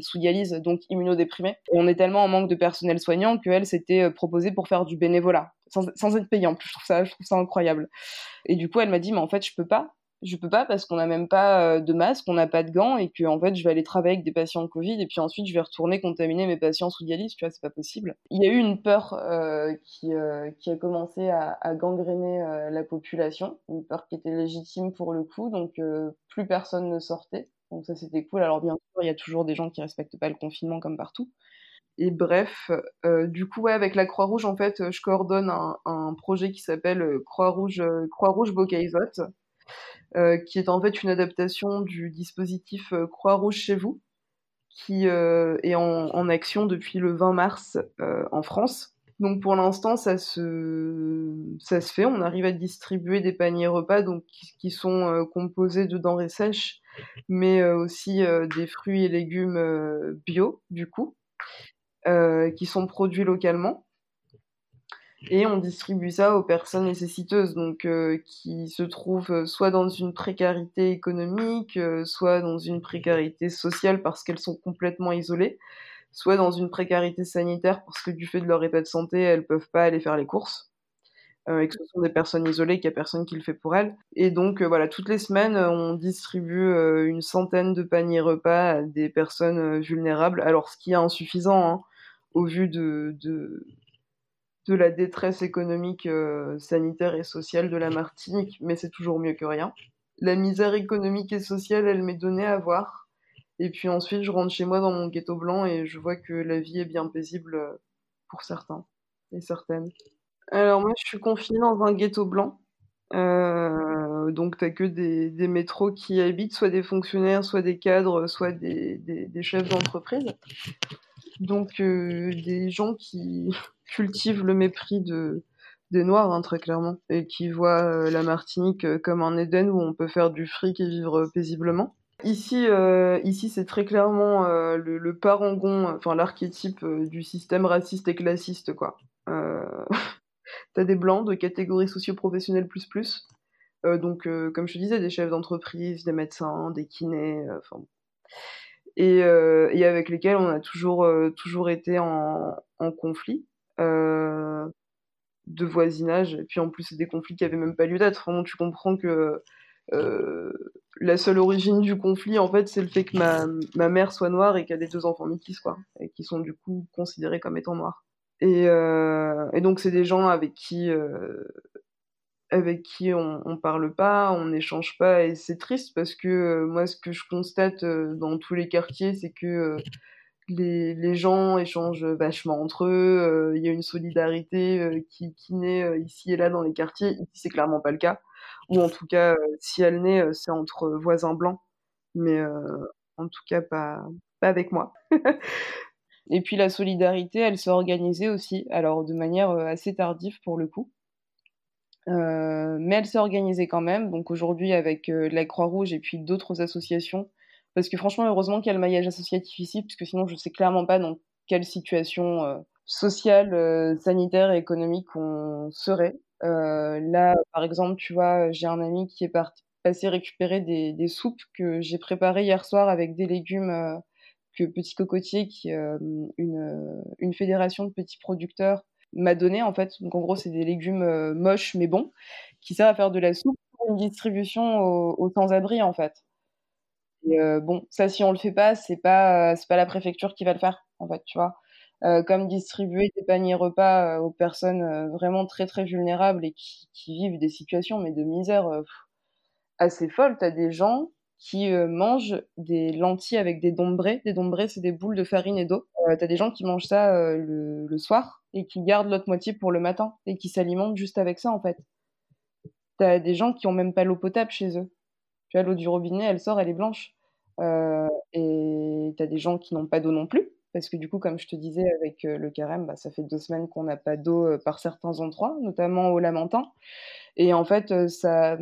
sous dialyse, donc immunodéprimés. Et on est tellement en manque de personnel soignant qu'elle s'était proposée pour faire du bénévolat, sans, sans être payante. Je trouve ça, je trouve ça incroyable. Et du coup, elle m'a dit, mais en fait, je peux pas je peux pas parce qu'on n'a même pas euh, de masque, on n'a pas de gants et que en fait je vais aller travailler avec des patients Covid et puis ensuite je vais retourner contaminer mes patients sous dialyse, tu vois, c'est pas possible. Il y a eu une peur euh, qui, euh, qui a commencé à, gangréner la population, une peur qui était légitime pour le coup, donc plus personne ne sortait. Donc ça c'était cool. Alors bien sûr, il y a toujours des gens qui respectent pas le confinement comme partout. Et bref, du coup, avec la Croix-Rouge, en fait, je coordonne un, projet qui s'appelle Croix-Rouge Croix-Rouge Bocaisotte, euh, qui est en fait une adaptation du dispositif euh, Croix-Rouge chez vous, qui euh, est en, action depuis le 20 mars en France. Donc pour l'instant, ça se, fait. On arrive à distribuer des paniers repas donc, qui, sont composés de denrées sèches, mais aussi des fruits et légumes bio, du coup, qui sont produits localement et on distribue ça aux personnes nécessiteuses, donc euh, qui se trouvent euh, soit dans une précarité économique, euh, soit dans une précarité sociale parce qu'elles sont complètement isolées, soit dans une précarité sanitaire parce que du fait de leur état de santé, elles peuvent pas aller faire les courses. et que ce sont des personnes isolées, qu'il n'y a personne qui le fait pour elles. Et donc voilà, toutes les semaines, on distribue une centaine de paniers repas à des personnes vulnérables. Alors ce qui est insuffisant hein, au vu de, de de la détresse économique, euh, sanitaire et sociale de la Martinique, mais c'est toujours mieux que rien. La misère économique et sociale, elle m'est donnée à voir. Et puis ensuite, je rentre chez moi dans mon ghetto blanc et je vois que la vie est bien paisible euh, pour certains et certaines. Alors moi, je suis confinée dans un ghetto blanc. Euh, donc t'as que des, métros qui habitent, soit des fonctionnaires, soit des cadres, soit des, des, chefs d'entreprise. Donc des gens qui, cultive le mépris de, des Noirs, hein, très clairement, et qui voient euh, la Martinique euh, comme un Éden où on peut faire du fric et vivre paisiblement. Ici, euh, ici c'est très clairement le, parangon, enfin l'archétype du système raciste et classiste, quoi. T'as des blancs de catégorie socio-professionnelle plus plus, donc comme je te disais, des chefs d'entreprise, des médecins, des kinés, enfin et, et, avec lesquels on a toujours, toujours été en conflit. Euh, de voisinage. Et puis en plus, c'est des conflits qui avaient même pas lieu d'être. Vraiment, tu comprends que euh, la seule origine du conflit, en fait, c'est le fait que ma, ma mère soit noire et qu'elle ait deux enfants métis, quoi, et qui sont du coup considérés comme étant noirs. Et, euh, et donc, c'est des gens avec qui, avec qui on, on parle pas, on n'échange pas, et c'est triste parce que moi, ce que je constate dans tous les quartiers, c'est que les, les, gens échangent vachement entre eux, euh, il y a une solidarité euh, qui, qui, naît euh, ici et là dans les quartiers. Ici, c'est clairement pas le cas. Ou en tout cas, si elle naît, c'est entre voisins blancs. Mais en tout cas, pas, pas avec moi. et puis la solidarité, elle s'est organisée aussi, alors de manière assez tardive pour le coup. mais elle s'est organisée quand même. Donc aujourd'hui, avec la Croix-Rouge et puis d'autres associations, parce que franchement, heureusement qu'il y a le maillage associatif ici, parce que sinon, je sais clairement pas dans quelle situation euh, sociale, euh, sanitaire et économique on serait. Euh, là, par exemple, tu vois, j'ai un ami qui est parti passer récupérer des, soupes que j'ai préparées hier soir avec des légumes euh, que Petit Cocotier, qui est une, une fédération de petits producteurs, m'a donné en fait. Donc en gros, c'est des légumes moches mais bons, qui servent à faire de la soupe pour une distribution aux, aux sans-abri en fait. Euh, bon, ça, si on le fait pas, c'est pas, euh, c'est pas la préfecture qui va le faire, en fait, tu vois. Euh, comme distribuer des paniers repas aux personnes vraiment très très vulnérables et qui, qui, vivent des situations mais de misère assez folles. T'as des gens qui mangent des lentilles avec des dombrés. Des dombrés, c'est des boules de farine et d'eau Euh, t'as des gens qui mangent ça le, le, soir et qui gardent l'autre moitié pour le matin et qui s'alimentent juste avec ça en fait. T'as des gens qui ont même pas l'eau potable chez eux. Tu vois, l'eau du robinet, elle sort, elle est blanche. Euh, et t'as des gens qui n'ont pas d'eau non plus. Parce que du coup, comme je te disais, avec le carême, bah, ça fait deux semaines qu'on n'a pas d'eau par certains endroits, notamment au Lamentin. Et en fait, ça,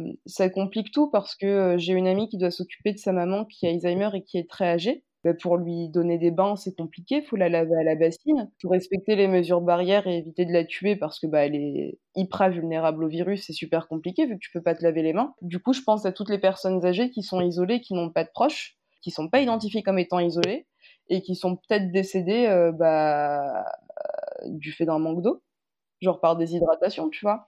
complique tout parce que j'ai une amie qui doit s'occuper de sa maman qui a Alzheimer et qui est très âgée. Bah, pour lui donner des bains, c'est compliqué, faut la laver à la bassine. Faut respecter les mesures barrières et éviter de la tuer parce que bah elle est hyper vulnérable au virus, c'est super compliqué vu que tu peux pas te laver les mains. Du coup, je pense à toutes les personnes âgées qui sont isolées, qui n'ont pas de proches, qui sont pas identifiées comme étant isolées et qui sont peut-être décédées euh, bah, du fait d'un manque d'eau, genre par déshydratation, tu vois.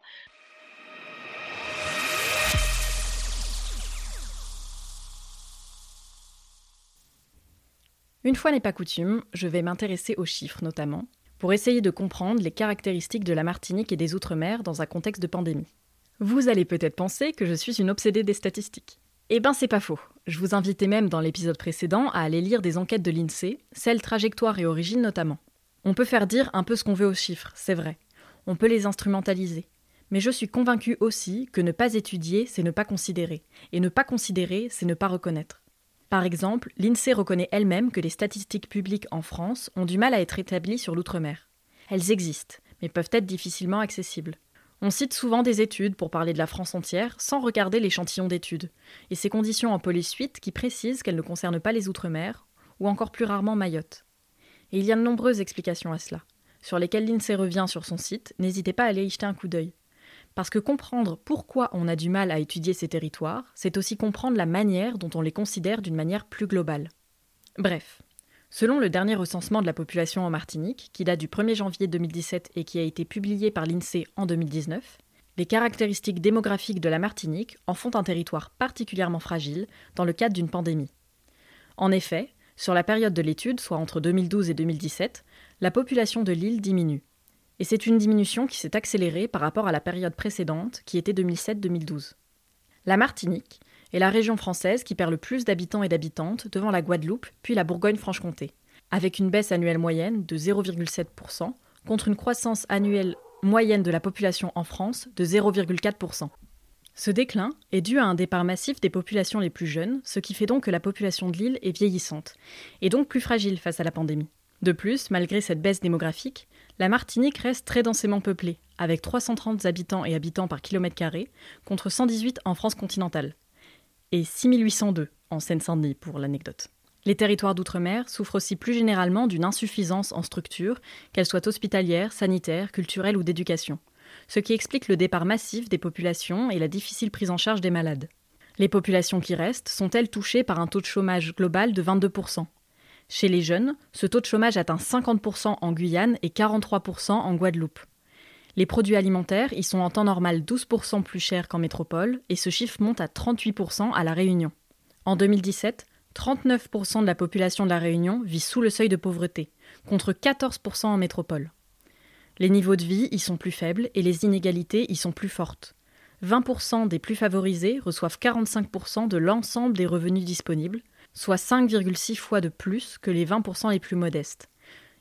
Une fois n'est pas coutume, je vais m'intéresser aux chiffres notamment, pour essayer de comprendre les caractéristiques de la Martinique et des Outre-mer dans un contexte de pandémie. Vous allez peut-être penser que je suis une obsédée des statistiques. Eh ben c'est pas faux. Je vous invitais même dans l'épisode précédent à aller lire des enquêtes de l'INSEE, celles trajectoire et origine notamment. On peut faire dire un peu ce qu'on veut aux chiffres, c'est vrai. On peut les instrumentaliser. Mais je suis convaincue aussi que ne pas étudier, c'est ne pas considérer. Et ne pas considérer, c'est ne pas reconnaître. Par exemple, l'INSEE reconnaît elle-même que les statistiques publiques en France ont du mal à être établies sur l'outre-mer. Elles existent, mais peuvent être difficilement accessibles. On cite souvent des études pour parler de la France entière sans regarder l'échantillon d'études, et ces conditions en police suite qui précisent qu'elles ne concernent pas les Outre-mer, ou encore plus rarement Mayotte. Et il y a de nombreuses explications à cela, sur lesquelles l'INSEE revient sur son site, n'hésitez pas à aller y jeter un coup d'œil. Parce que comprendre pourquoi on a du mal à étudier ces territoires, c'est aussi comprendre la manière dont on les considère d'une manière plus globale. Bref, selon le dernier recensement de la population en Martinique, qui date du 1er janvier 2017 et qui a été publié par l'INSEE en 2019, les caractéristiques démographiques de la Martinique en font un territoire particulièrement fragile dans le cadre d'une pandémie. En effet, sur la période de l'étude, soit entre 2012 et 2017, la population de l'île diminue, et c'est une diminution qui s'est accélérée par rapport à la période précédente, qui était 2007-2012. La Martinique est la région française qui perd le plus d'habitants et d'habitantes devant la Guadeloupe, puis la Bourgogne-Franche-Comté, avec une baisse annuelle moyenne de 0,7% contre une croissance annuelle moyenne de la population en France de 0,4%. Ce déclin est dû à un départ massif des populations les plus jeunes, ce qui fait donc que la population de l'île est vieillissante, et donc plus fragile face à la pandémie. De plus, malgré cette baisse démographique, la Martinique reste très densément peuplée, avec 330 habitants et habitants par kilomètre carré, contre 118 en France continentale, et 6802 en Seine-Saint-Denis pour l'anecdote. Les territoires d'outre-mer souffrent aussi plus généralement d'une insuffisance en structure, qu'elle soit hospitalière, sanitaire, culturelle ou d'éducation, ce qui explique le départ massif des populations et la difficile prise en charge des malades. Les populations qui restent sont-elles touchées par un taux de chômage global de 22%, chez les jeunes, ce taux de chômage atteint 50% en Guyane et 43% en Guadeloupe. Les produits alimentaires y sont en temps normal 12% plus chers qu'en métropole et ce chiffre monte à 38% à La Réunion. En 2017, 39% de la population de La Réunion vit sous le seuil de pauvreté, contre 14% en métropole. Les niveaux de vie y sont plus faibles et les inégalités y sont plus fortes. 20% des plus favorisés reçoivent 45% de l'ensemble des revenus disponibles, soit 5,6 fois de plus que les 20% les plus modestes,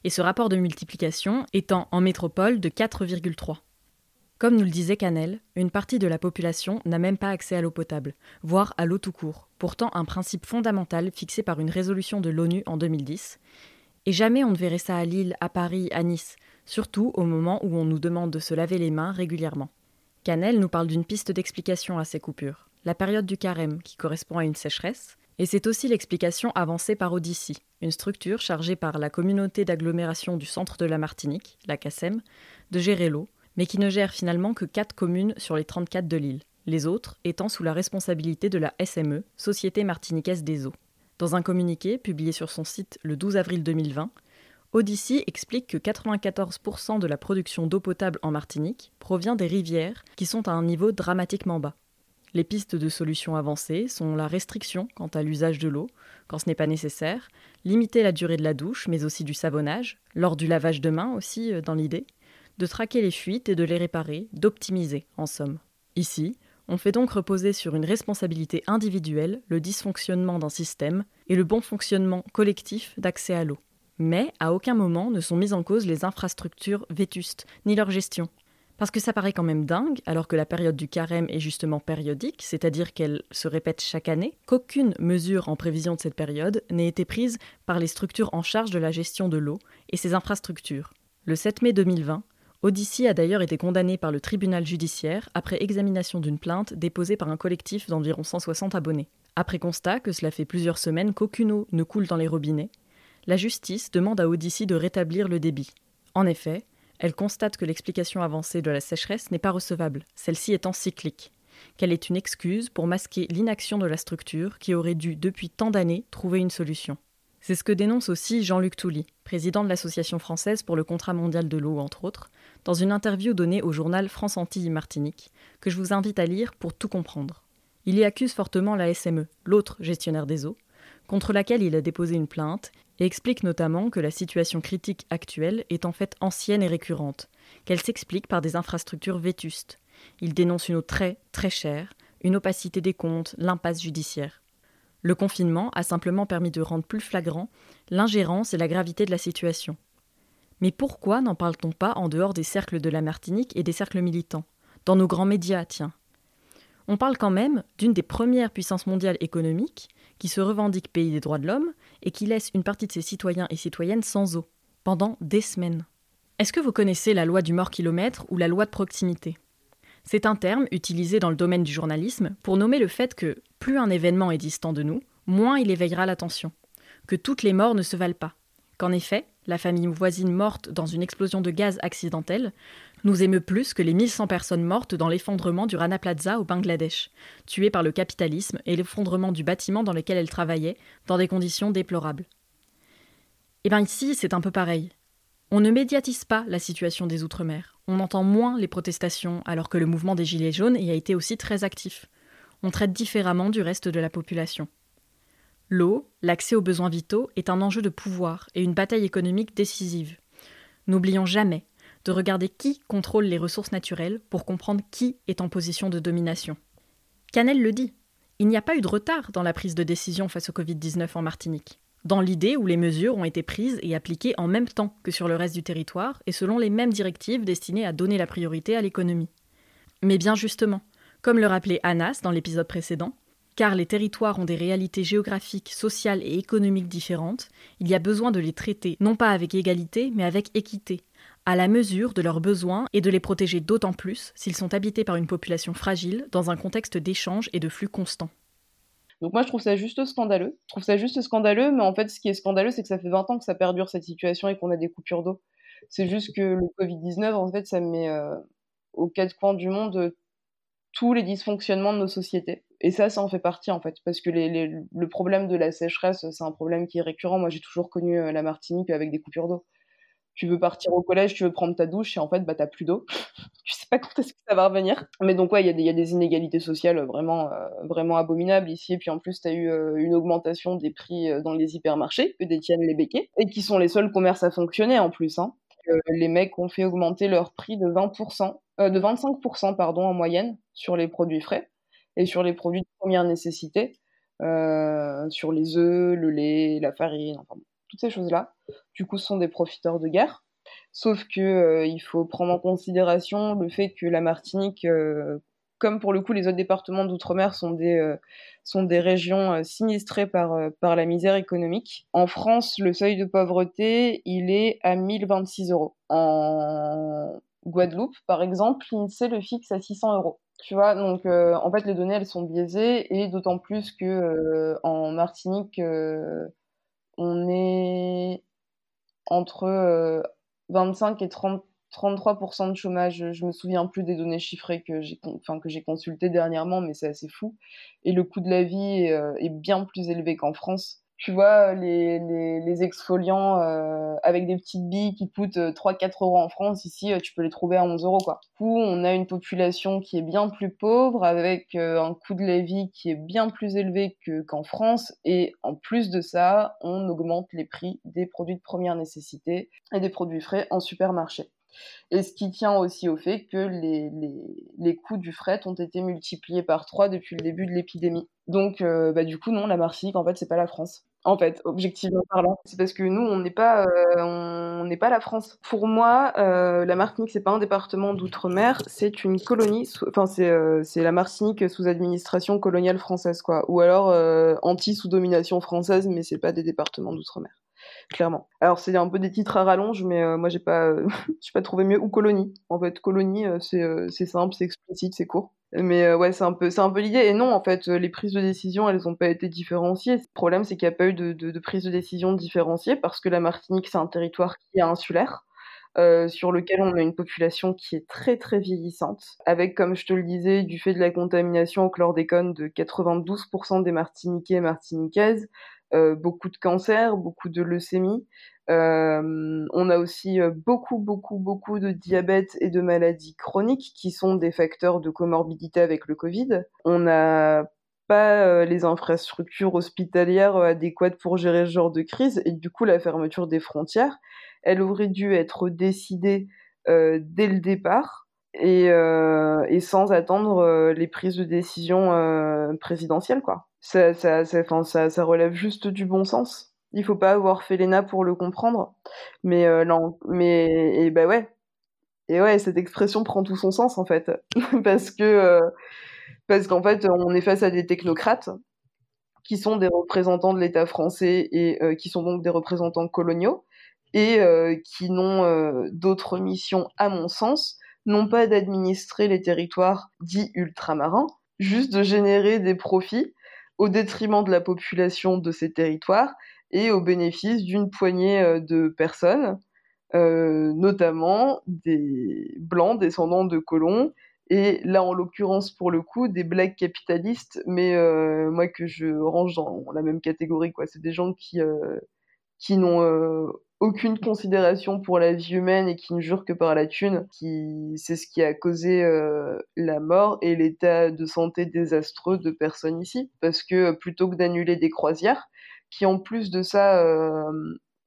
et ce rapport de multiplication étant en métropole de 4,3. Comme nous le disait Canel, une partie de la population n'a même pas accès à l'eau potable, voire à l'eau tout court, pourtant un principe fondamental fixé par une résolution de l'ONU en 2010. Et jamais on ne verrait ça à Lille, à Paris, à Nice, surtout au moment où on nous demande de se laver les mains régulièrement. Canel nous parle d'une piste d'explication à ces coupures, la période du carême, qui correspond à une sécheresse, et c'est aussi l'explication avancée par Odyssey, une structure chargée par la communauté d'agglomération du centre de la Martinique, la CACEM, de gérer l'eau, mais qui ne gère finalement que 4 communes sur les 34 de l'île, les autres étant sous la responsabilité de la SME, Société Martiniquaise des Eaux. Dans un communiqué publié sur son site le 12 avril 2020, Odyssey explique que 94% de la production d'eau potable en Martinique provient des rivières qui sont à un niveau dramatiquement bas. Les pistes de solutions avancées sont la restriction quant à l'usage de l'eau, quand ce n'est pas nécessaire, limiter la durée de la douche, mais aussi du savonnage, lors du lavage de mains aussi, euh, dans l'idée, de traquer les fuites et de les réparer, d'optimiser, en somme. Ici, on fait donc reposer sur une responsabilité individuelle le dysfonctionnement d'un système et le bon fonctionnement collectif d'accès à l'eau. Mais à aucun moment ne sont mises en cause les infrastructures vétustes, ni leur gestion. Parce que ça paraît quand même dingue, alors que la période du carême est justement périodique, c'est-à-dire qu'elle se répète chaque année, qu'aucune mesure en prévision de cette période n'ait été prise par les structures en charge de la gestion de l'eau et ses infrastructures. Le 7 mai 2020, Odyssey a d'ailleurs été condamné par le tribunal judiciaire après examination d'une plainte déposée par un collectif d'environ 160 abonnés. Après constat que cela fait plusieurs semaines qu'aucune eau ne coule dans les robinets, la justice demande à Odyssey de rétablir le débit. En effet, elle constate que l'explication avancée de la sécheresse n'est pas recevable, celle-ci étant cyclique, qu'elle est une excuse pour masquer l'inaction de la structure qui aurait dû depuis tant d'années trouver une solution. C'est ce que dénonce aussi Jean-Luc Touly, président de l'Association française pour le contrat mondial de l'eau, entre autres, dans une interview donnée au journal France Antilles Martinique, que je vous invite à lire pour tout comprendre. Il y accuse fortement la SME, l'autre gestionnaire des eaux, contre laquelle il a déposé une plainte et explique notamment que la situation critique actuelle est en fait ancienne et récurrente, qu'elle s'explique par des infrastructures vétustes. Il dénonce une eau très, très chère, une opacité des comptes, l'impasse judiciaire. Le confinement a simplement permis de rendre plus flagrant l'ingérence et la gravité de la situation. Mais pourquoi n'en parle-t-on pas en dehors des cercles de la Martinique et des cercles militants? Dans nos grands médias, tiens. On parle quand même d'une des premières puissances mondiales économiques qui se revendique pays des droits de l'homme et qui laisse une partie de ses citoyens et citoyennes sans eau, pendant des semaines. Est-ce que vous connaissez la loi du mort-kilomètre ou la loi de proximité? C'est un terme utilisé dans le domaine du journalisme pour nommer le fait que plus un événement est distant de nous, moins il éveillera l'attention, que toutes les morts ne se valent pas, qu'en effet, la famille voisine morte dans une explosion de gaz accidentelle nous émeut plus que les 1100 personnes mortes dans l'effondrement du Rana Plaza au Bangladesh, tuées par le capitalisme et l'effondrement du bâtiment dans lequel elles travaillaient, dans des conditions déplorables. Eh bien ici, c'est un peu pareil. On ne médiatise pas la situation des Outre-mer. On entend moins les protestations, alors que le mouvement des Gilets jaunes y a été aussi très actif. On traite différemment du reste de la population. L'eau, l'accès aux besoins vitaux, est un enjeu de pouvoir et une bataille économique décisive. N'oublions jamais de regarder qui contrôle les ressources naturelles pour comprendre qui est en position de domination. Canel le dit, il n'y a pas eu de retard dans la prise de décision face au Covid-19 en Martinique, dans l'idée où les mesures ont été prises et appliquées en même temps que sur le reste du territoire et selon les mêmes directives destinées à donner la priorité à l'économie. Mais bien justement, comme le rappelait Anas dans l'épisode précédent, car les territoires ont des réalités géographiques, sociales et économiques différentes, il y a besoin de les traiter non pas avec égalité, mais avec équité, à la mesure de leurs besoins et de les protéger d'autant plus s'ils sont habités par une population fragile dans un contexte d'échange et de flux constants. Donc moi je trouve ça juste scandaleux. Je trouve ça juste scandaleux, mais en fait ce qui est scandaleux c'est que ça fait 20 ans que ça perdure cette situation et qu'on a des coupures d'eau. C'est juste que le Covid-19 en fait ça met euh, aux quatre coins du monde euh, tous les dysfonctionnements de nos sociétés. Et ça, ça en fait partie en fait, parce que le problème de la sécheresse, c'est un problème qui est récurrent. Moi, j'ai toujours connu euh, la Martinique avec des coupures d'eau tu veux partir au collège, tu veux prendre ta douche et en fait, bah, t'as plus d'eau. tu sais pas quand est-ce que ça va revenir. Mais donc, ouais, il y, a des inégalités sociales vraiment, euh, vraiment abominables ici. Et puis en plus, t'as eu euh, une augmentation des prix euh, dans les hypermarchés que détiennent les béquets et qui sont les seuls commerces à fonctionner en plus. Hein. les mecs ont fait augmenter leur prix de 20%, de 25% pardon, en moyenne sur les produits frais et sur les produits de première nécessité, sur les œufs, le lait, la farine, enfin toutes ces choses-là. Du coup, ce sont des profiteurs de guerre. Sauf que euh, il faut prendre en considération le fait que la Martinique, euh, comme pour le coup les autres départements d'outre-mer, sont des euh, sont des régions sinistrées par par la misère économique. En France, le seuil de pauvreté, il est à 1026 euros. En Guadeloupe, par exemple, l'INSEE le fixe à 600 euros. Tu vois, donc en fait les données elles sont biaisées et d'autant plus que en Martinique on est entre 25 euh, et 30, 33% de chômage. Je me souviens plus des données chiffrées que j'ai consultées dernièrement, mais c'est assez fou. Et le coût de la vie est euh, bien plus élevé qu'en France tu vois, les, les, les exfoliants euh, avec des petites billes qui coûtent 3-4 euh, euros en France, ici, euh, tu peux les trouver à 11 euros, quoi. Du on a une population qui est bien plus pauvre, avec un coût de la vie qui est bien plus élevé qu'en France, et en plus de ça, on augmente les prix des produits de première nécessité et des produits frais en supermarché. Et ce qui tient aussi au fait que les, les, les coûts du fret ont été multipliés par 3 depuis le début de l'épidémie. Donc, bah, du coup, non, la Martinique, en fait, c'est pas la France en fait, objectivement parlant. C'est parce que nous, on n'est pas, euh, pas la France. Pour moi, euh, la Martinique, c'est pas un département d'outre-mer, c'est une colonie. Enfin, c'est euh, c'est la Martinique sous administration coloniale française, quoi. Ou alors anti sous domination française, mais c'est pas des départements d'outre-mer. Clairement. Alors c'est un peu des titres à rallonge, mais moi j'ai pas, j'ai pas trouvé mieux. Ou colonie. En fait, colonie, c'est c'est simple, c'est explicite, c'est court. Mais euh, ouais, c'est un peu, c'est un peu l'idée. Et non, en fait, les prises de décision, elles n'ont pas été différenciées. Le problème, c'est qu'il n'y a pas eu de, de, de, prise de décision différenciée parce que la Martinique, c'est un territoire qui est insulaire. Euh, sur lequel on a une population qui est très très vieillissante, avec, comme je te le disais, du fait de la contamination au chlordécone de 92% des Martiniquais et Martiniquaises, euh, beaucoup de cancers, beaucoup de leucémie, euh, on a aussi euh, beaucoup, beaucoup, beaucoup de diabète et de maladies chroniques qui sont des facteurs de comorbidité avec le Covid. On n'a pas euh, les infrastructures hospitalières adéquates pour gérer ce genre de crise. Et du coup la fermeture des frontières, elle aurait dû être décidée dès le départ et, et sans attendre les prises de décision présidentielles quoi. Ça, ça, ça, ça, ça relève juste du bon sens. Il faut pas avoir fait l'ENA pour le comprendre. Mais euh, non, mais et bah ouais. Et ouais, cette expression prend tout son sens en fait, parce que euh, parce qu'en fait, on est face à des technocrates qui sont des représentants de l'État français et euh, qui sont donc des représentants coloniaux et qui n'ont d'autres missions, à mon sens, non pas d'administrer les territoires dits ultramarins, juste de générer des profits au détriment de la population de ces territoires et au bénéfice d'une poignée euh, de personnes, euh, notamment des blancs descendants de colons, et là en l'occurrence pour le coup des blacks capitalistes, mais euh, moi que je range dans la même catégorie, quoi. C'est des gens qui, qui n'ont aucune considération pour la vie humaine et qui ne jurent que par la thune, qui c'est ce qui a causé la mort et l'état de santé désastreux de personnes ici. Parce que plutôt que d'annuler des croisières, qui en plus de ça euh,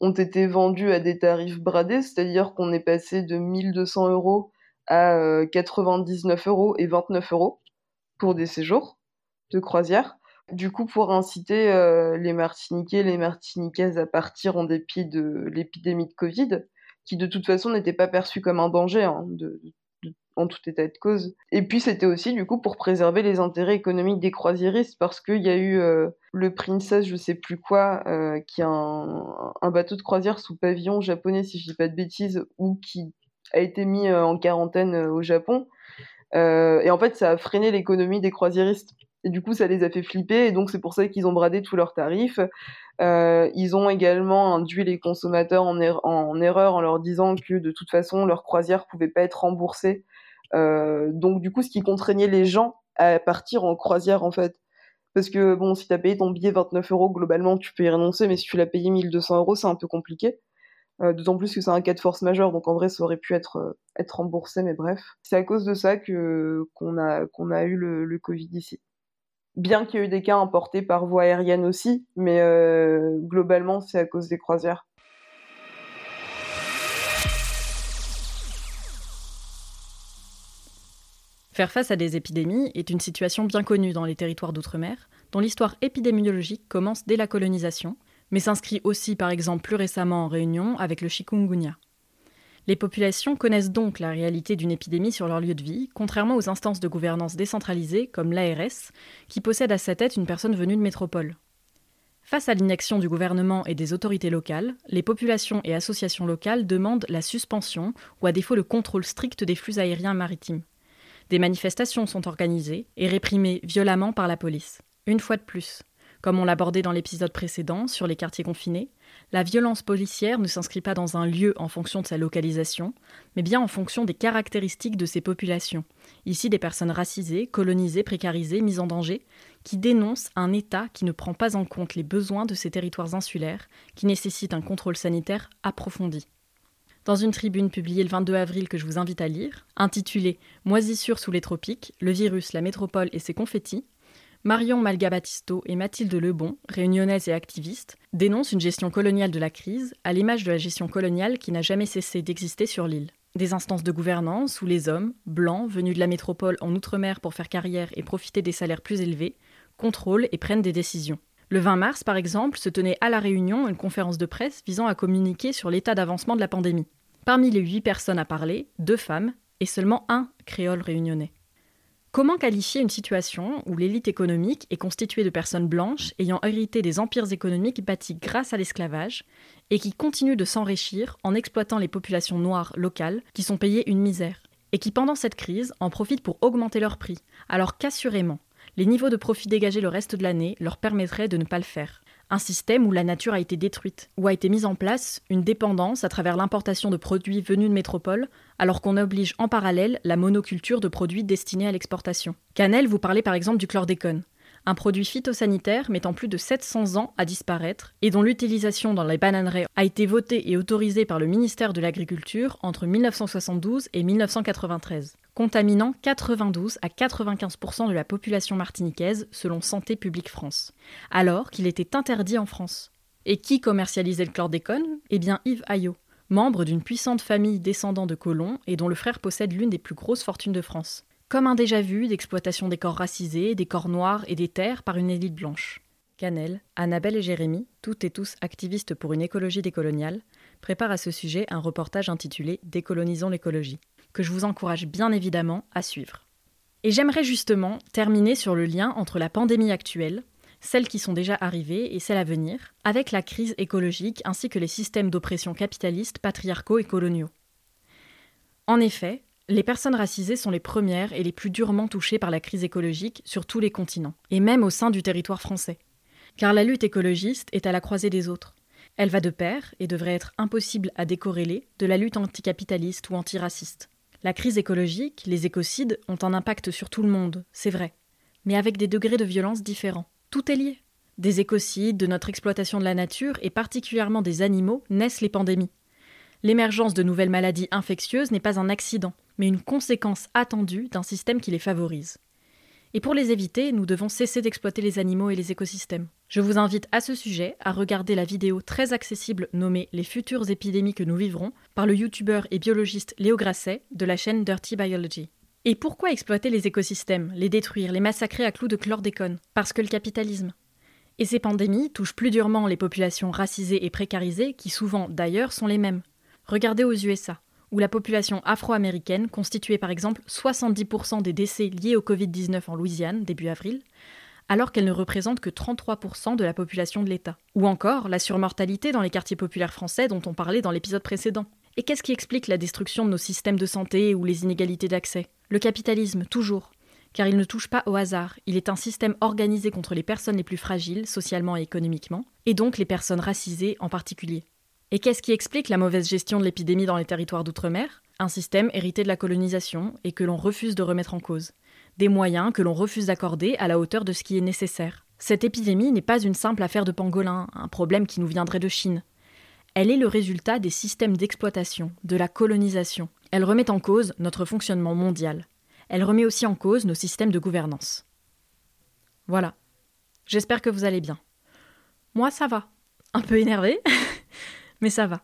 ont été vendus à des tarifs bradés, c'est-à-dire qu'on est passé de 1200 euros à 99 euh, euros et 29 euros pour des séjours de croisière. Du coup, pour inciter euh, les Martiniquais, les Martiniquaises à partir en dépit de l'épidémie de Covid, qui de toute façon n'était pas perçue comme un danger, hein, en tout état de cause. Et puis c'était aussi du coup pour préserver les intérêts économiques des croisiéristes parce qu'il y a eu euh, le Princess, je sais plus quoi, euh, qui est un, bateau de croisière sous pavillon japonais si je dis pas de bêtises, ou qui a été mis en quarantaine au Japon. et en fait ça a freiné l'économie des croisiéristes. Et du coup, ça les a fait flipper, et donc c'est pour ça qu'ils ont bradé tous leurs tarifs. ils ont également induit les consommateurs en, er-, en, erreur en leur disant que de toute façon, leur croisière pouvait pas être remboursée euh, donc du coup, ce qui contraignait les gens à partir en croisière en fait. Parce que bon, si t'as payé ton billet 29 euros, globalement, tu peux y renoncer, mais si tu l'as payé 1200 euros, c'est un peu compliqué. Euh, D'autant plus que c'est un cas de force majeure, donc en vrai, ça aurait pu être, euh, remboursé, mais bref. C'est à cause de ça qu'on a, qu'on a eu le Covid ici. Bien qu'il y ait eu des cas importés par voie aérienne aussi, mais euh, globalement, c'est à cause des croisières. Faire face à des épidémies est une situation bien connue dans les territoires d'outre-mer, dont l'histoire épidémiologique commence dès la colonisation, mais s'inscrit aussi par exemple plus récemment en Réunion avec le chikungunya. Les populations connaissent donc la réalité d'une épidémie sur leur lieu de vie, contrairement aux instances de gouvernance décentralisées comme l'ARS, qui possède à sa tête une personne venue de métropole. Face à l'inaction du gouvernement et des autorités locales, les populations et associations locales demandent la suspension ou à défaut le contrôle strict des flux aériens maritimes. Des manifestations sont organisées et réprimées violemment par la police. Une fois de plus, comme on l'abordait dans l'épisode précédent sur les quartiers confinés, la violence policière ne s'inscrit pas dans un lieu en fonction de sa localisation, mais bien en fonction des caractéristiques de ces populations. Ici, des personnes racisées, colonisées, précarisées, mises en danger, qui dénoncent un État qui ne prend pas en compte les besoins de ces territoires insulaires, qui nécessitent un contrôle sanitaire approfondi dans une tribune publiée le 22 avril que je vous invite à lire, intitulée Moisissure sous les tropiques, le virus, la métropole et ses confettis, Marion Malgabatisto et Mathilde Lebon, réunionnaises et activistes, dénoncent une gestion coloniale de la crise, à l'image de la gestion coloniale qui n'a jamais cessé d'exister sur l'île. Des instances de gouvernance où les hommes, blancs, venus de la métropole en outre-mer pour faire carrière et profiter des salaires plus élevés, contrôlent et prennent des décisions. Le 20 mars, par exemple, se tenait à La Réunion une conférence de presse visant à communiquer sur l'état d'avancement de la pandémie. Parmi les huit personnes à parler, deux femmes et seulement un créole réunionnais. Comment qualifier une situation où l'élite économique est constituée de personnes blanches ayant hérité des empires économiques bâtis grâce à l'esclavage et qui continuent de s'enrichir en exploitant les populations noires locales qui sont payées une misère et qui pendant cette crise en profitent pour augmenter leurs prix, alors qu'assurément, les niveaux de profit dégagés le reste de l'année leur permettraient de ne pas le faire un système où la nature a été détruite, où a été mise en place une dépendance à travers l'importation de produits venus de métropole, alors qu'on oblige en parallèle la monoculture de produits destinés à l'exportation. Canel vous parlait par exemple du chlordécone, un produit phytosanitaire mettant plus de 700 ans à disparaître et dont l'utilisation dans les bananeraies a été votée et autorisée par le ministère de l'Agriculture entre 1972 et 1993 contaminant 92 à 95% de la population martiniquaise selon Santé publique France, alors qu'il était interdit en France. Et qui commercialisait le chlordécone? Eh bien Yves Ayot, membre d'une puissante famille descendant de colons et dont le frère possède l'une des plus grosses fortunes de France. Comme un déjà-vu d'exploitation des corps racisés, des corps noirs et des terres par une élite blanche. Canel, Annabelle et Jérémy, toutes et tous activistes pour une écologie décoloniale, préparent à ce sujet un reportage intitulé Décolonisons l'écologie que je vous encourage bien évidemment à suivre. Et j'aimerais justement terminer sur le lien entre la pandémie actuelle, celles qui sont déjà arrivées et celles à venir, avec la crise écologique ainsi que les systèmes d'oppression capitalistes, patriarcaux et coloniaux. En effet, les personnes racisées sont les premières et les plus durement touchées par la crise écologique sur tous les continents, et même au sein du territoire français. Car la lutte écologiste est à la croisée des autres. Elle va de pair, et devrait être impossible à décorréler, de la lutte anticapitaliste ou antiraciste. La crise écologique, les écocides ont un impact sur tout le monde, c'est vrai, mais avec des degrés de violence différents. Tout est lié. Des écocides, de notre exploitation de la nature et particulièrement des animaux naissent les pandémies. L'émergence de nouvelles maladies infectieuses n'est pas un accident, mais une conséquence attendue d'un système qui les favorise. Et pour les éviter, nous devons cesser d'exploiter les animaux et les écosystèmes. Je vous invite à ce sujet à regarder la vidéo très accessible nommée Les futures épidémies que nous vivrons par le youtubeur et biologiste Léo Grasset de la chaîne Dirty Biology. Et pourquoi exploiter les écosystèmes, les détruire, les massacrer à clous de chlordécone? Parce que le capitalisme. Et ces pandémies touchent plus durement les populations racisées et précarisées qui souvent d'ailleurs sont les mêmes. Regardez aux USA où la population afro-américaine constituait par exemple 70% des décès liés au Covid-19 en Louisiane début avril, alors qu'elle ne représente que 33% de la population de l'État. Ou encore la surmortalité dans les quartiers populaires français dont on parlait dans l'épisode précédent. Et qu'est-ce qui explique la destruction de nos systèmes de santé ou les inégalités d'accès? Le capitalisme, toujours. Car il ne touche pas au hasard, il est un système organisé contre les personnes les plus fragiles, socialement et économiquement, et donc les personnes racisées en particulier. Et qu'est-ce qui explique la mauvaise gestion de l'épidémie dans les territoires d'outre-mer? Un système hérité de la colonisation et que l'on refuse de remettre en cause. Des moyens que l'on refuse d'accorder à la hauteur de ce qui est nécessaire. Cette épidémie n'est pas une simple affaire de pangolin, un problème qui nous viendrait de Chine. Elle est le résultat des systèmes d'exploitation, de la colonisation. Elle remet en cause notre fonctionnement mondial. Elle remet aussi en cause nos systèmes de gouvernance. Voilà. J'espère que vous allez bien. Moi, ça va. Un peu énervé, mais ça va.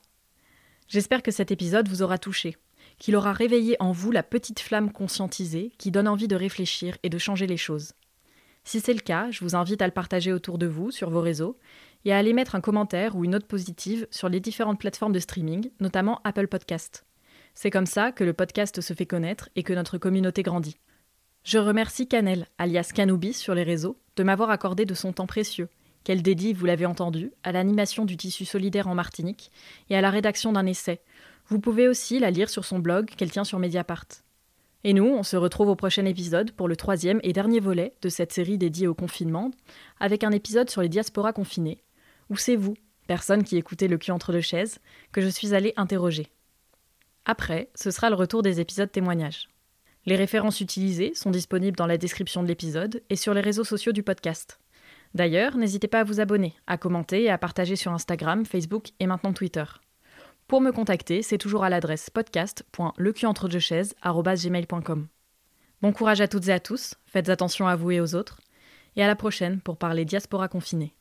J'espère que cet épisode vous aura touché, qu'il aura réveillé en vous la petite flamme conscientisée qui donne envie de réfléchir et de changer les choses. Si c'est le cas, je vous invite à le partager autour de vous, sur vos réseaux, et à aller mettre un commentaire ou une note positive sur les différentes plateformes de streaming, notamment Apple Podcast. C'est comme ça que le podcast se fait connaître et que notre communauté grandit. Je remercie Canel, alias Canoubis sur les réseaux, de m'avoir accordé de son temps précieux qu'elle dédie, vous l'avez entendu, à l'animation du tissu solidaire en Martinique et à la rédaction d'un essai. Vous pouvez aussi la lire sur son blog qu'elle tient sur Mediapart. Et nous, on se retrouve au prochain épisode pour le troisième et dernier volet de cette série dédiée au confinement, avec un épisode sur les diasporas confinées, où c'est vous, personne qui écoutez le cul entre deux chaises, que je suis allée interroger. Après, ce sera le retour des épisodes témoignages. Les références utilisées sont disponibles dans la description de l'épisode et sur les réseaux sociaux du podcast. D'ailleurs, n'hésitez pas à vous abonner, à commenter et à partager sur Instagram, Facebook et maintenant Twitter. Pour me contacter, c'est toujours à l'adresse podcast.lecuentredechaises.gmail.com. Bon courage à toutes et à tous, faites attention à vous et aux autres, et à la prochaine pour parler diaspora confinée.